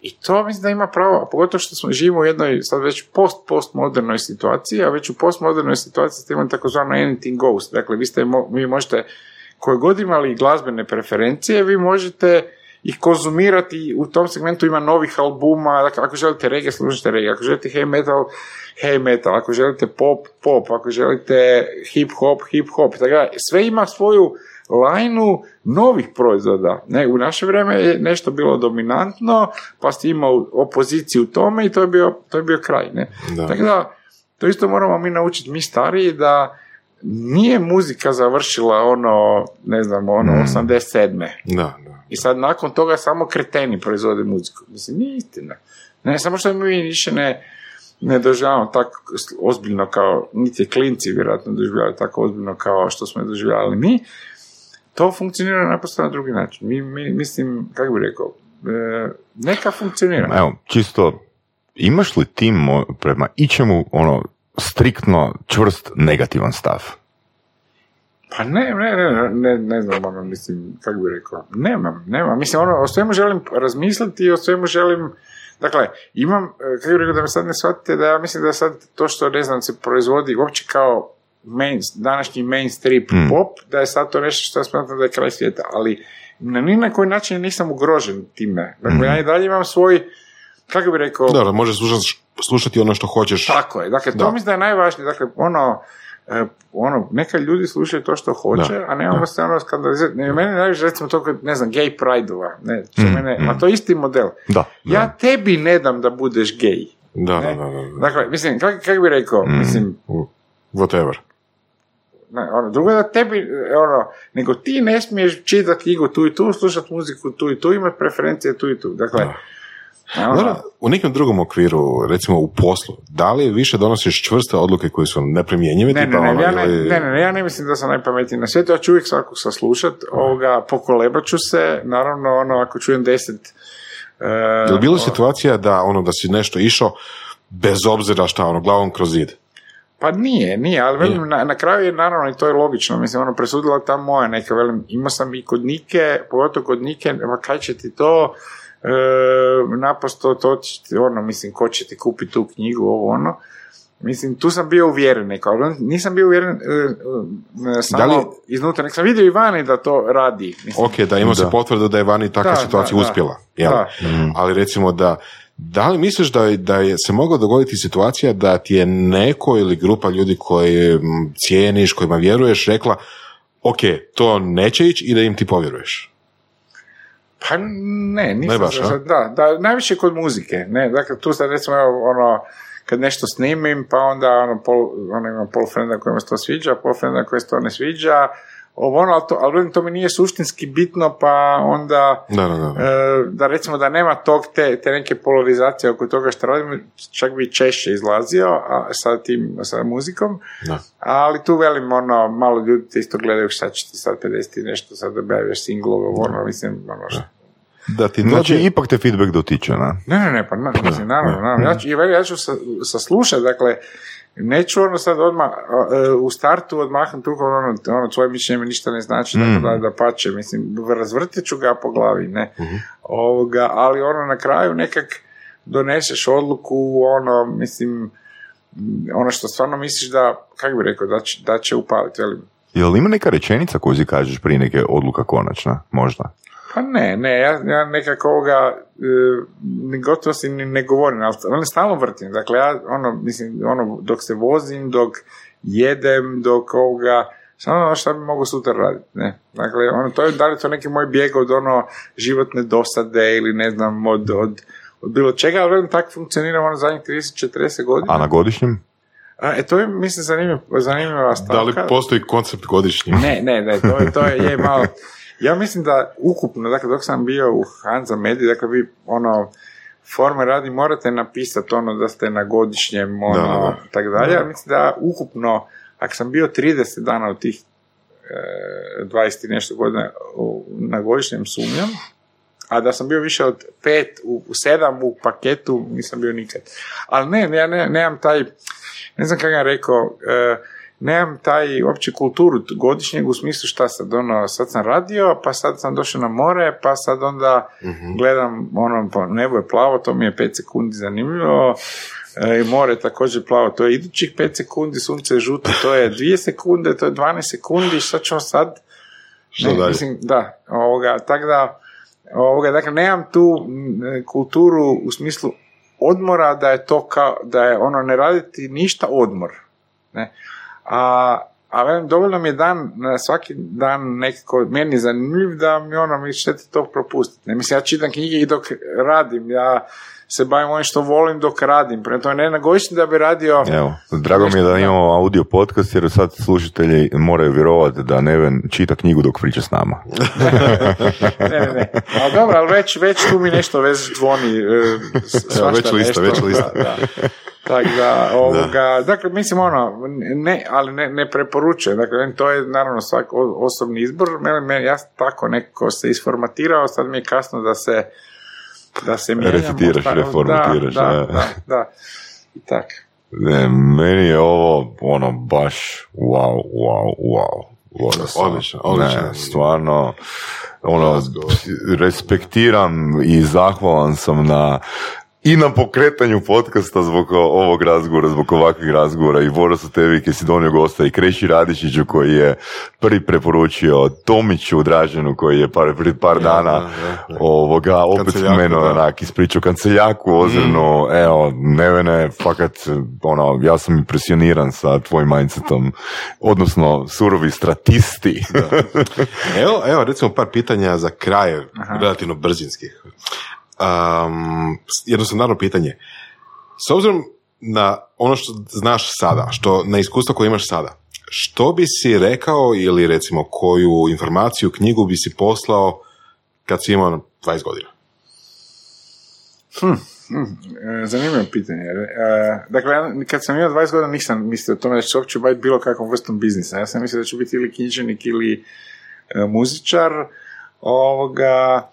I to mislim da ima pravo, a pogotovo što smo živimo u jednoj sad već post-postmodernoj situaciji, a već u postmodernoj situaciji ste imali takozvano anything goes. Dakle, vi, ste, vi možete, koje god imali glazbene preferencije, vi možete ih konzumirati, u tom segmentu ima novih albuma, dakle, ako želite reggae, slušajte reggae, ako želite heavy metal, heavy metal, ako želite pop, pop, ako želite hip hop, hip hop, tako da, sve ima svoju lajnu novih proizvoda. Ne, u naše vrijeme je nešto bilo dominantno, pa ste imao opoziciju u tome i to je bio, to je bio kraj. Ne? Da. Tako da, to isto moramo mi naučiti, mi stariji, da nije muzika završila ono, ne znam, ono, 87. Da, da. I sad nakon toga samo kreteni proizvode muziku. Mislim, nije istina. Ne, samo što mi više ne, ne doživljavamo tako ozbiljno kao, niti klinci vjerojatno doživljavaju tako ozbiljno kao što smo doživljavali mi, to funkcionira naprosto na drugi način. Mi, mi mislim, kako bi rekao, e, neka funkcionira. Evo, čisto, imaš li ti prema ičemu, ono, striktno čvrst negativan stav? Pa ne, ne, ne, ne, ne znam, ono, mislim, kako bi rekao, nemam, nemam, mislim, ono, o svemu želim razmisliti i o svemu želim, dakle, imam, e, kako bi rekao, da me sad ne shvatite, da ja mislim da sad to što, ne znam, se proizvodi uopće kao main, današnji mainstream Mm. pop, da je sad to nešto što ja smatram da je kraj svijeta, ali na ni na koji način nisam ugrožen time. Dakle, ja i dalje imam svoj, kako bi rekao, Da, da možeš slušati, slušati ono što hoćeš. tako je, dakle, to Da. mislim da je najvažnije, dakle, ono, ono, neka ljudi slušaju to što hoće, Da, a nemamo da. se ono skandalizirati. Ne, meni najviše recimo to kod, ne znam, gay pride-ova, ne, Mm, mene, a to je isti model. Da. Ja tebi ne dam da budeš gay. Da, da, da, da, da. Dakle, mislim, kako kak bi rekao, Mm. mislim, Whatever. ne, ono, drugo je da tebi, e, ono, nego ti ne smiješ čitati knjigu tu i tu, slušati muziku tu i tu, imati preferencije tu i tu. Dakle, Da. Dobro, u nekom drugom okviru, recimo u poslu, da li više donosiš čvrste odluke koje su neprimjenjive? Ne, tipa ne, ono, ne, ja ne, ili- ne, ne, ne, ja ne mislim da sam najpametniji na svijetu, ja ću uvijek svakog saslušat, ovoga, pokolebat ću se, naravno, ono, ako čujem deset... e, Je li bilo situacija da ono da si nešto išao bez obzira šta, ono, glavom kroz zid? Pa nije, nije, ali velim, na, na kraju je naravno i to je logično, mislim, ono, presudila ta moja neka, velim, imao sam i kod Nike, pogotovo kod Nike, ma kaj će ti to, naprosto to ono, mislim, ko će ti kupiti tu knjigu, ovo, ono, Mislim, tu sam bio uvjeren neko, ali nisam bio uvjeren e, e, samo Da li- iznutra, nek sam vidio i vani da to radi. Mislim, Ok, da imao se Da. potvrdu da je vani takva Da, situacija da, da. uspjela. jel? Da. Ali recimo da, da li misliš da, je- da je se mogla dogoditi situacija da ti je neko ili grupa ljudi koji m, cijeniš, kojima vjeruješ, rekla ok, to neće ići i da im ti povjeruješ? Pa ne, nisam Ne baš, da, da, najviše kod muzike, ne, dakle tu sad recimo evo, ono, kad nešto snimim, pa onda ono, pol, ono imam pol frenda kojima se to sviđa, pol frenda koje se to ne sviđa, ovo ono, ali to, ali to mi nije suštinski bitno, pa onda Da, da, da. e, da recimo da nema tog te, te neke polarizacije oko toga što radim, čak bi češće izlazio a, sa tim, sa muzikom, Da. ali tu velim, ono, malo ljudi te isto gledaju šta će ti sad 50 i nešto, sad objaviš singlove, ono, mislim, ono, što, Da ti Znači, dođe- ipak te feedback dotiče, na? ne, ne, ne, pa na, mislim, naravno, naravno. Ja ću, ja ću sa, saslušati, dakle, neću ono sad odmah, e, u startu odmahnuti tu, ono, ono, tvoje mišljenje mi ništa ne znači, Mm. da, da pače, mislim, razvrtit ću ga po glavi, ne. Ovoga, ali ono, na kraju nekak doneseš odluku, ono, mislim, ono što stvarno misliš da, kako bi rekao, da će, da će upaliti, velim, Jel ima neka rečenica koju si kažeš prije neke odluka konačna, možda? Pa ne, ne, ja, ja nekako ovoga, e, gotovo si ni ne govorim, ali ali stalno vrtim. Dakle, ja, ono, mislim, ono, dok se vozim, dok jedem, dok ovoga, samo ono šta bi mogu sutra raditi, ne. Dakle, ono, to je, da li to neki moj bijeg od ono životne dosade ili ne znam, od, od, od bilo čega, ali velim, tako funkcioniram ono zadnjih 30-40 godina. A na godišnjem? A, e, to je, mislim, zanimljiv, zanimljiva stavka. Da li postoji koncept godišnji? Ne, ne, ne, to je, to je, je malo... Ja mislim da ukupno, dakle, dok sam bio u Hanza Medi, dakle, vi, ono, forme radi, morate napisati ono da ste na godišnjem, ono, Da, da. tako dalje. Ja mislim da ukupno, ako sam bio 30 dana od tih e, 20 i nešto godina u- na godišnjem sumnjam, a da sam bio više od pet, u, u sedam u paketu, nisam bio nikad. Ali ne, ja ne, nemam taj, ne znam kako sam rekao, e, nemam taj uopće kulturu godišnjeg u smislu šta sad, ono, sad sam radio, pa sad sam došao na more, pa sad onda gledam, ono, pa nebo je plavo, to mi je 5 sekundi zanimljivo, e, i more je također plavo, to je idućih 5 sekundi, sunce je žuto, to je 2 sekunde, to je 12 sekundi, šta ćemo sad? Što Ne, dalje? Mislim, da, ovoga, tako da, ovoga, dakle, nemam tu kulturu u smislu odmora da je to kao, da je ono ne raditi ništa odmor. Ne? A, a velim, dovoljno mi je dan, svaki dan nekako, meni zanimljiv da mi ono, mi šteti to propustiti. Ne, mislim, ja čitam knjige i dok radim, ja se bavim onim što volim dok radim. Prema tome, ne na godišnji da bi radio... Evo, drago mi je da imamo audio podcast jer sad slušatelji moraju vjerovati da Neven čita knjigu dok priča s nama. ne, ne, ne. Ali dobro, ali već, već tu mi nešto već zvoni. e, svašta već lista, nešto. već lista. Da, da. Tako da, ovoga, dakle, mislim, ono, ne, ali ne, ne preporučujem. Dakle, to je naravno svak osobni izbor. Mene, ja tako nekako se isformatirao, sad mi je kasno da se da se mijenjam. Resetiraš, Da, reformatiraš, Da, da. da, da. I tak. Ne, meni je ovo ono baš wow, wow, wow. Odlično, odlično. Ne, stvarno, ono, respektiram i zahvalan sam na i na pokretanju podcasta zbog ovog razgovora, zbog ovakvih razgovora i Borosu tebi koji si donio gosta i Kreši Radišiću koji je prvi preporučio Tomiću Draženu koji je par, par dana da, da. ovoga opet spomenuo da. onak ispričao kanceljaku ozirno, evo, Nevene, fakat, ono, ja sam impresioniran sa tvojim mindsetom, odnosno surovi stratisti. Evo, evo, recimo par pitanja za kraj, relativno brzinskih. Um, jednostavno pitanje. S obzirom na ono što znaš sada, što na iskustvo koje imaš sada, što bi si rekao ili recimo koju informaciju, knjigu bi si poslao kad si imao 20 godina? E, Zanimljivo pitanje. E, Dakle, kad sam imao 20 godina nisam mislio o tome da ću uopće baviti bilo kakvom vrstom biznisa. Ja sam mislio da ću biti ili književnik ili e, muzičar. Ovoga,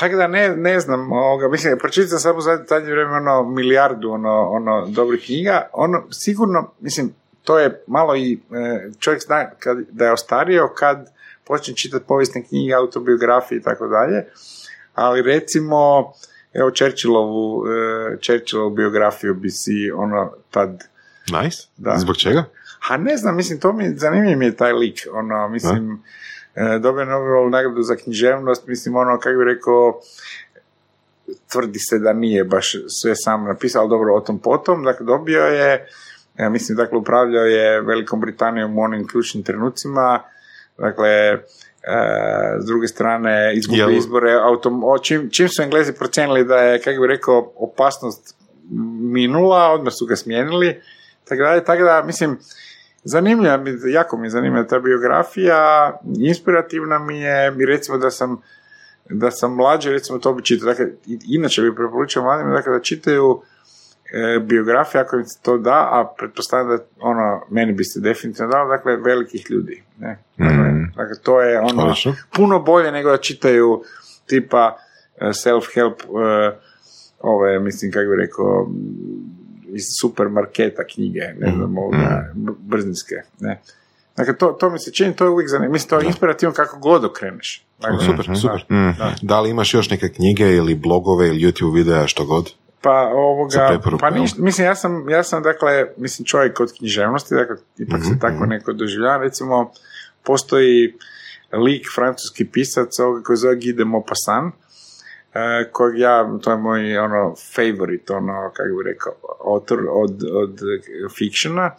tako da ne, ne znam, ovoga, mislim, pročitam samo za zadnje vrijeme ono milijardu ono, ono dobrih knjiga, ono sigurno, mislim, to je malo i, e, čovjek zna kad, da je ostario kad počne čitati povijesne knjige, autobiografije i tako dalje, ali recimo, evo Churchillovu, Churchillovu biografiju bi si ono tad Nice. Da. Zbog čega? a ne znam, mislim, to mi, zanimljiv mi je taj lik, ono, mislim, e, dobio je Nobelovu nagradu za književnost, mislim, ono, kako bi rekao, tvrdi se da nije baš sve sam napisao, ali dobro, o tom potom, dakle, dobio je, ja mislim, dakle, upravljao je Velikom Britanijom u onim ključnim trenucima, dakle, e, s druge strane, izgubio Jel- izbore, autom, o, čim, čim su Englezi procijenili da je, kako bi rekao, opasnost minula, odmah su ga smijenili, tako da, tako da, mislim, zanimljiva mi, jako mi je zanimljiva ta biografija, inspirativna mi je, i recimo da sam da sam mlađi, recimo to bi čitao, dakle, inače bi preporučio mladima, dakle, da čitaju e, biografije ako im se to da, a pretpostavljam da ono, meni bi se definitivno dalo, dakle, velikih ljudi, ne? Dakle, Mm. dakle, to je ono, puno bolje nego da čitaju tipa e, self-help e, ove, mislim, kako bi rekao, iz supermarketa knjige, ne znam, ovoga, b- brzinske, ne. Dakle, to, to mi se čini, to je uvijek zanimljivo. Mislim, to je inspirativno kako god okreneš. Dakle, Super, super. Mhm. Da li imaš još neke knjige ili blogove ili YouTube videa, što god? Pa ovoga, pa ništa, mislim, ja sam, ja sam, dakle, mislim, čovjek od književnosti, dakle, ipak Mhm, se tako neko doživljava, recimo, postoji lik, francuski pisac, ovoga koji zove Guy de Maupassant, kojeg ja, to je moj, ono, favorite, ono, kako bi rekao, autor od, od fictiona,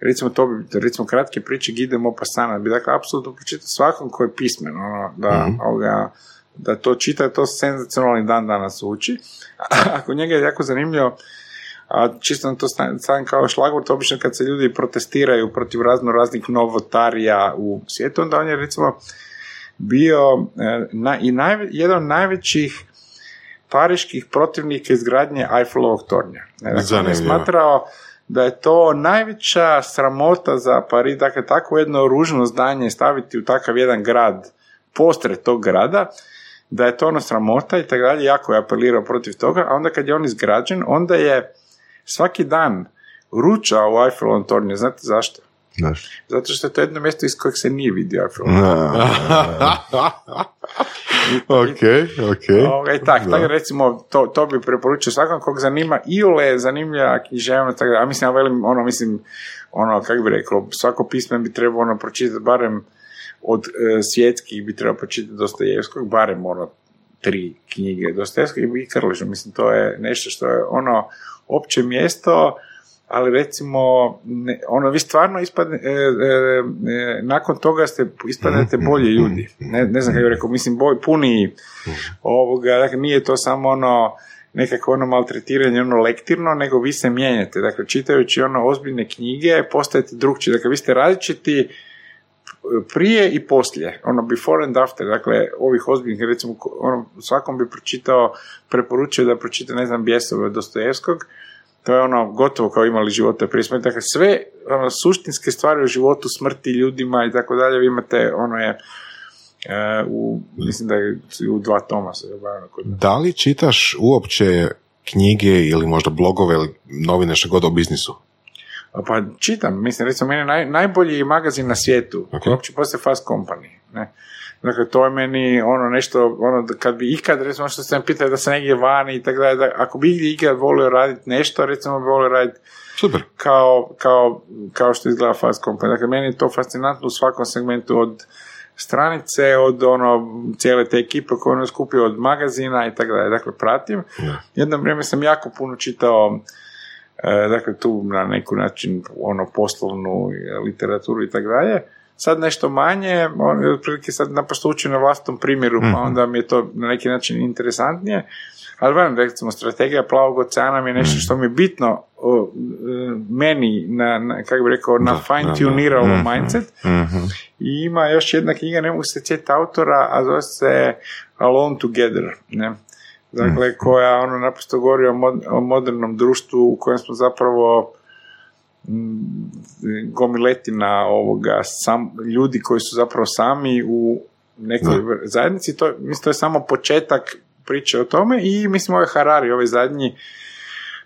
recimo to bi, recimo kratke priče Guy de Maupassant, bi dakle apsolutno pročitao svakom koji je pismen, ono, da, ovoga, da to čita, to senzacionalni dan danas uči. Ako njega je jako zanimljivo, a čisto na to sta- stavim kao šlagvort, obično kad se ljudi protestiraju protiv razno raznih novotarija u svijetu, onda on je recimo bio e, na, i najve- jedan od najvećih pariških protivnika izgradnje Eiffelovog tornja. Ne, dakle, on je smatrao da je to najveća sramota za Pariz, dakle takvo jedno ružno zdanje staviti u takav jedan grad, postred tog grada, da je to ono sramota i tako dalje, jako je apelirao protiv toga, a onda kad je on izgrađen, onda je svaki dan ručao u Eiffelovom tornju, znate zašto? Znaš. Zato što je to jedno mjesto iz kojeg se nije vidio Eiffel. ok, ok. Ovaj, tak, Da. tako recimo, to, to bi preporučio svakom kog zanima, Iole je zanimljiva književnost, tako da, a mislim, ja velim, ono, mislim, ono, kako bi rekao, svako pismo bi trebao ono, pročitati barem od e, svjetskih bi trebao pročitati Dostojevskog, barem ono, tri knjige Dostojevskog i Krležu, mislim, to je nešto što je ono, opće mjesto, ali recimo, ne, ono, vi stvarno ispadne, e, e, e, nakon toga ste, ispadnete bolji ljudi. Ne, ne znam kako bih rekao, mislim, boj, puniji ovoga, dakle, nije to samo ono, nekako ono maltretiranje, ono lektirno, nego vi se mijenjate. Dakle, čitajući ono ozbiljne knjige, postajete drugčiji. Dakle, vi ste različiti prije i poslije, ono before and after, dakle ovih ozbiljnih, recimo ono, svakom bi pročitao, preporučio da pročita, ne znam, Bjesove Dostojevskog, to je ono gotovo kao imali života prije smrti, dakle sve ono, suštinske stvari u životu, smrti ljudima i tako dalje, vi imate, ono je, e, u, mislim da je u dva toma se zabavljeno kod Da li čitaš uopće knjige ili možda blogove ili novine što god o biznisu? Pa čitam, mislim, recimo, meni naj, najbolji magazin na svijetu, Ok. koji uopće postoje Fast Company, ne. Dakle, to je meni ono nešto, ono, kad bi ikad, recimo, što sam pitao da sam negdje vani i tako dalje, da ako bi igdje ikad volio raditi nešto, recimo bi volio raditi Super. kao, kao, kao što izgleda Fast Company. Dakle, meni je to fascinantno u svakom segmentu od stranice, od ono, cijele te ekipe koju on je skupio od magazina i tako dalje. Dakle, pratim. Da. Jedno vrijeme sam jako puno čitao e, dakle tu na neki način ono poslovnu e, literaturu i tako dalje. Sad nešto manje, on, otprilike sad naprosto učim na vlastnom primjeru, pa onda mi je to na neki način interesantnije. Ali velim, recimo, strategija plavog oceana mi je nešto što mi je bitno o, e, meni, na, na, kako bi rekao, na Da, fine da, tuniralo Mhm. mindset. Mhm. I ima još jedna knjiga, ne mogu se sjetiti autora, a zove se Alone Together. Ne? dakle, koja ono naprosto govori o, mod- o modernom društvu u kojem smo zapravo gomiletina ovoga, sam, ljudi koji su zapravo sami u nekoj zajednici, to, mislim, to je samo početak priče o tome i mislim ovaj Harari, ovaj zadnji,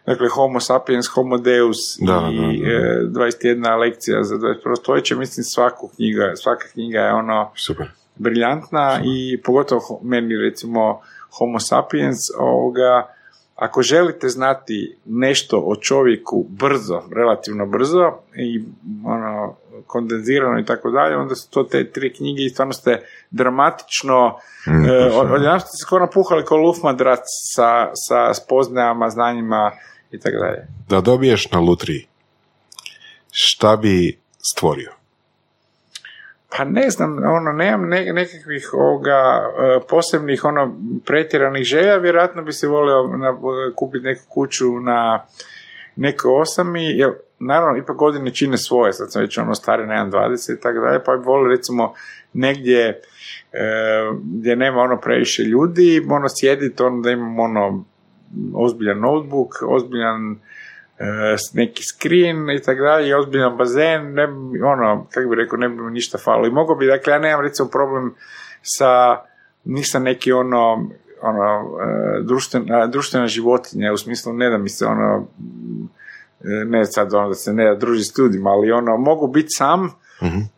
dakle Homo sapiens, Homo deus Da, da, i da, e, 21 lekcija za 21. stoljeće, mislim svaku knjiga, svaka knjiga je ono Super. briljantna i pogotovo meni recimo Homo sapiens ovoga, ako želite znati nešto o čovjeku brzo, relativno brzo i ono, kondenzirano i tako dalje, onda su to te tri knjige i stvarno ste dramatično Mm, e, ste skoro napuhali kao lufmadrac sa, sa spoznajama, znanjima i tako dalje. Da dobiješ na lutriji, šta bi stvorio? Pa ne znam, ono, nemam ne- nekakvih ovoga, e, posebnih, ono, pretjeranih želja, vjerojatno bi se volio na, kupiti neku kuću na nekoj osami, jer naravno ipak godine čine svoje, sad sam već ono stari, nemam 20 i tako dalje, pa bi volio recimo negdje e, gdje nema ono previše ljudi, ono sjediti, ono da imam ono ozbiljan notebook, ozbiljan neki screen i tako dalje, i ozbiljan bazen, ne ono, kako bi rekao, ne bi mi ništa falilo. I mogo bi, dakle, ja nemam recimo problem sa, nisam neki ono, ono, e, društvena, društvena životinja, u smislu ne da mi se ono, e, ne sad ono da se ne da druži s ljudima, ali ono, mogu biti sam,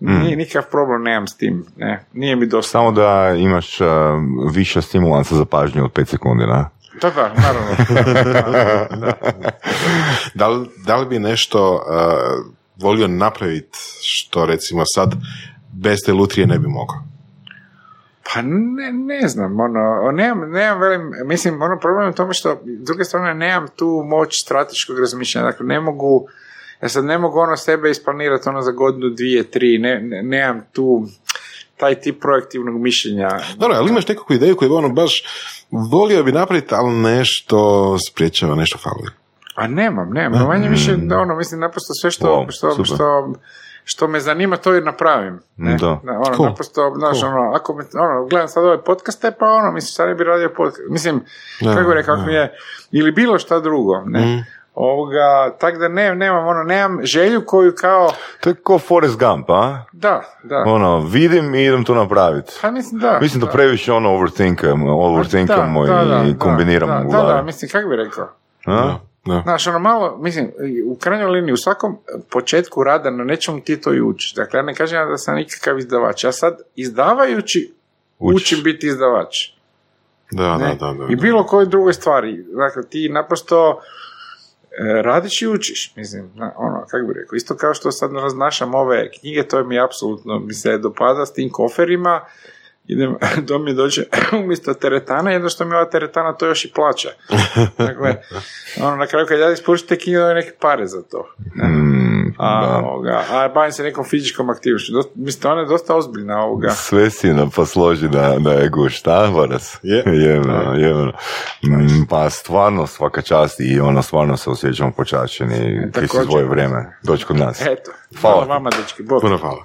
nije nikakav problem, nemam s tim, ne, nije mi dosta. Samo da imaš uh, više stimulansa za pažnju od 5 sekundi, da? Da, da, naravno. Da li, da li bi nešto uh, volio napraviti što recimo sad bez te lutrije ne bi mogao? Pa ne, ne znam, ono, nemam, nemam velim, mislim, ono problem je u tome što, s druge strane, nemam tu moć strateškog razmišljanja, dakle, ne mogu, ja sad ne mogu ono sebe isplanirati ono za godinu, dvije, tri, ne, ne- nemam tu taj tip projektivnog mišljenja. Dobro, ali imaš nekakvu ideju koju ono baš volio bi napraviti, ali nešto spriječava, nešto fali. A nemam, nemam, manje više, da, ono, mislim, naprosto sve što, Wow, što, što, što me zanima, to i napravim. Ne? Da. ono, Cool. naprosto, znaš, Cool. ono, ako me, ono, gledam sad ove podcaste, pa ono, mislim, sad ne bi radio podcast. Mislim, Da, kako rekao, mi je, ili bilo šta drugo, ne? Mhm. Ovoga, tak da ne, nemam, ono, nemam želju koju kao, To je ko Forrest Gump, a? da, da. Ono, vidim i idem to napraviti. Pa mislim, da. Mislim da da. previše ono overthinkamo, overthinkamo Da, da, da, i da, kombiniramo da, u Da, da, mislim, kako bi rekao? A? Da, da. Znaš, ono malo, mislim, u krajnjoj liniji, u svakom početku rada na nečemu ti to i učiš. Dakle, ja ne kažem ja da sam nikakav izdavač. Ja sad, izdavajući, Učiš. učim biti izdavač. Da, ne? da, da, da. I bilo kojoj drugoj stvari. Dakle, ti naprosto radiš i učiš, mislim, ono, kako bi rekao, isto kao što sad raznašam ove knjige, to mi apsolutno mi se dopada s tim koferima, idem, do mi dođe umjesto teretana, jedno što mi ova teretana to još i plaća. Dakle, ono, na kraju kad ja isporučim te knjige, dobijem neke pare za to. Mm, A, ovoga, a bavim se nekom fizičkom aktivnošću. Dosta, mislim, ona je dosta ozbiljna ovoga. Sve si nam pa složi da, da je gušt, a, Boras? Je. Jebeno, jebeno. Mm, Pa stvarno svaka čast i ono stvarno se osjećamo počašćeni ti si svoje vrijeme doći kod nas. Eto, Hvala. hvala vama, dečki. Bog. Puno hvala.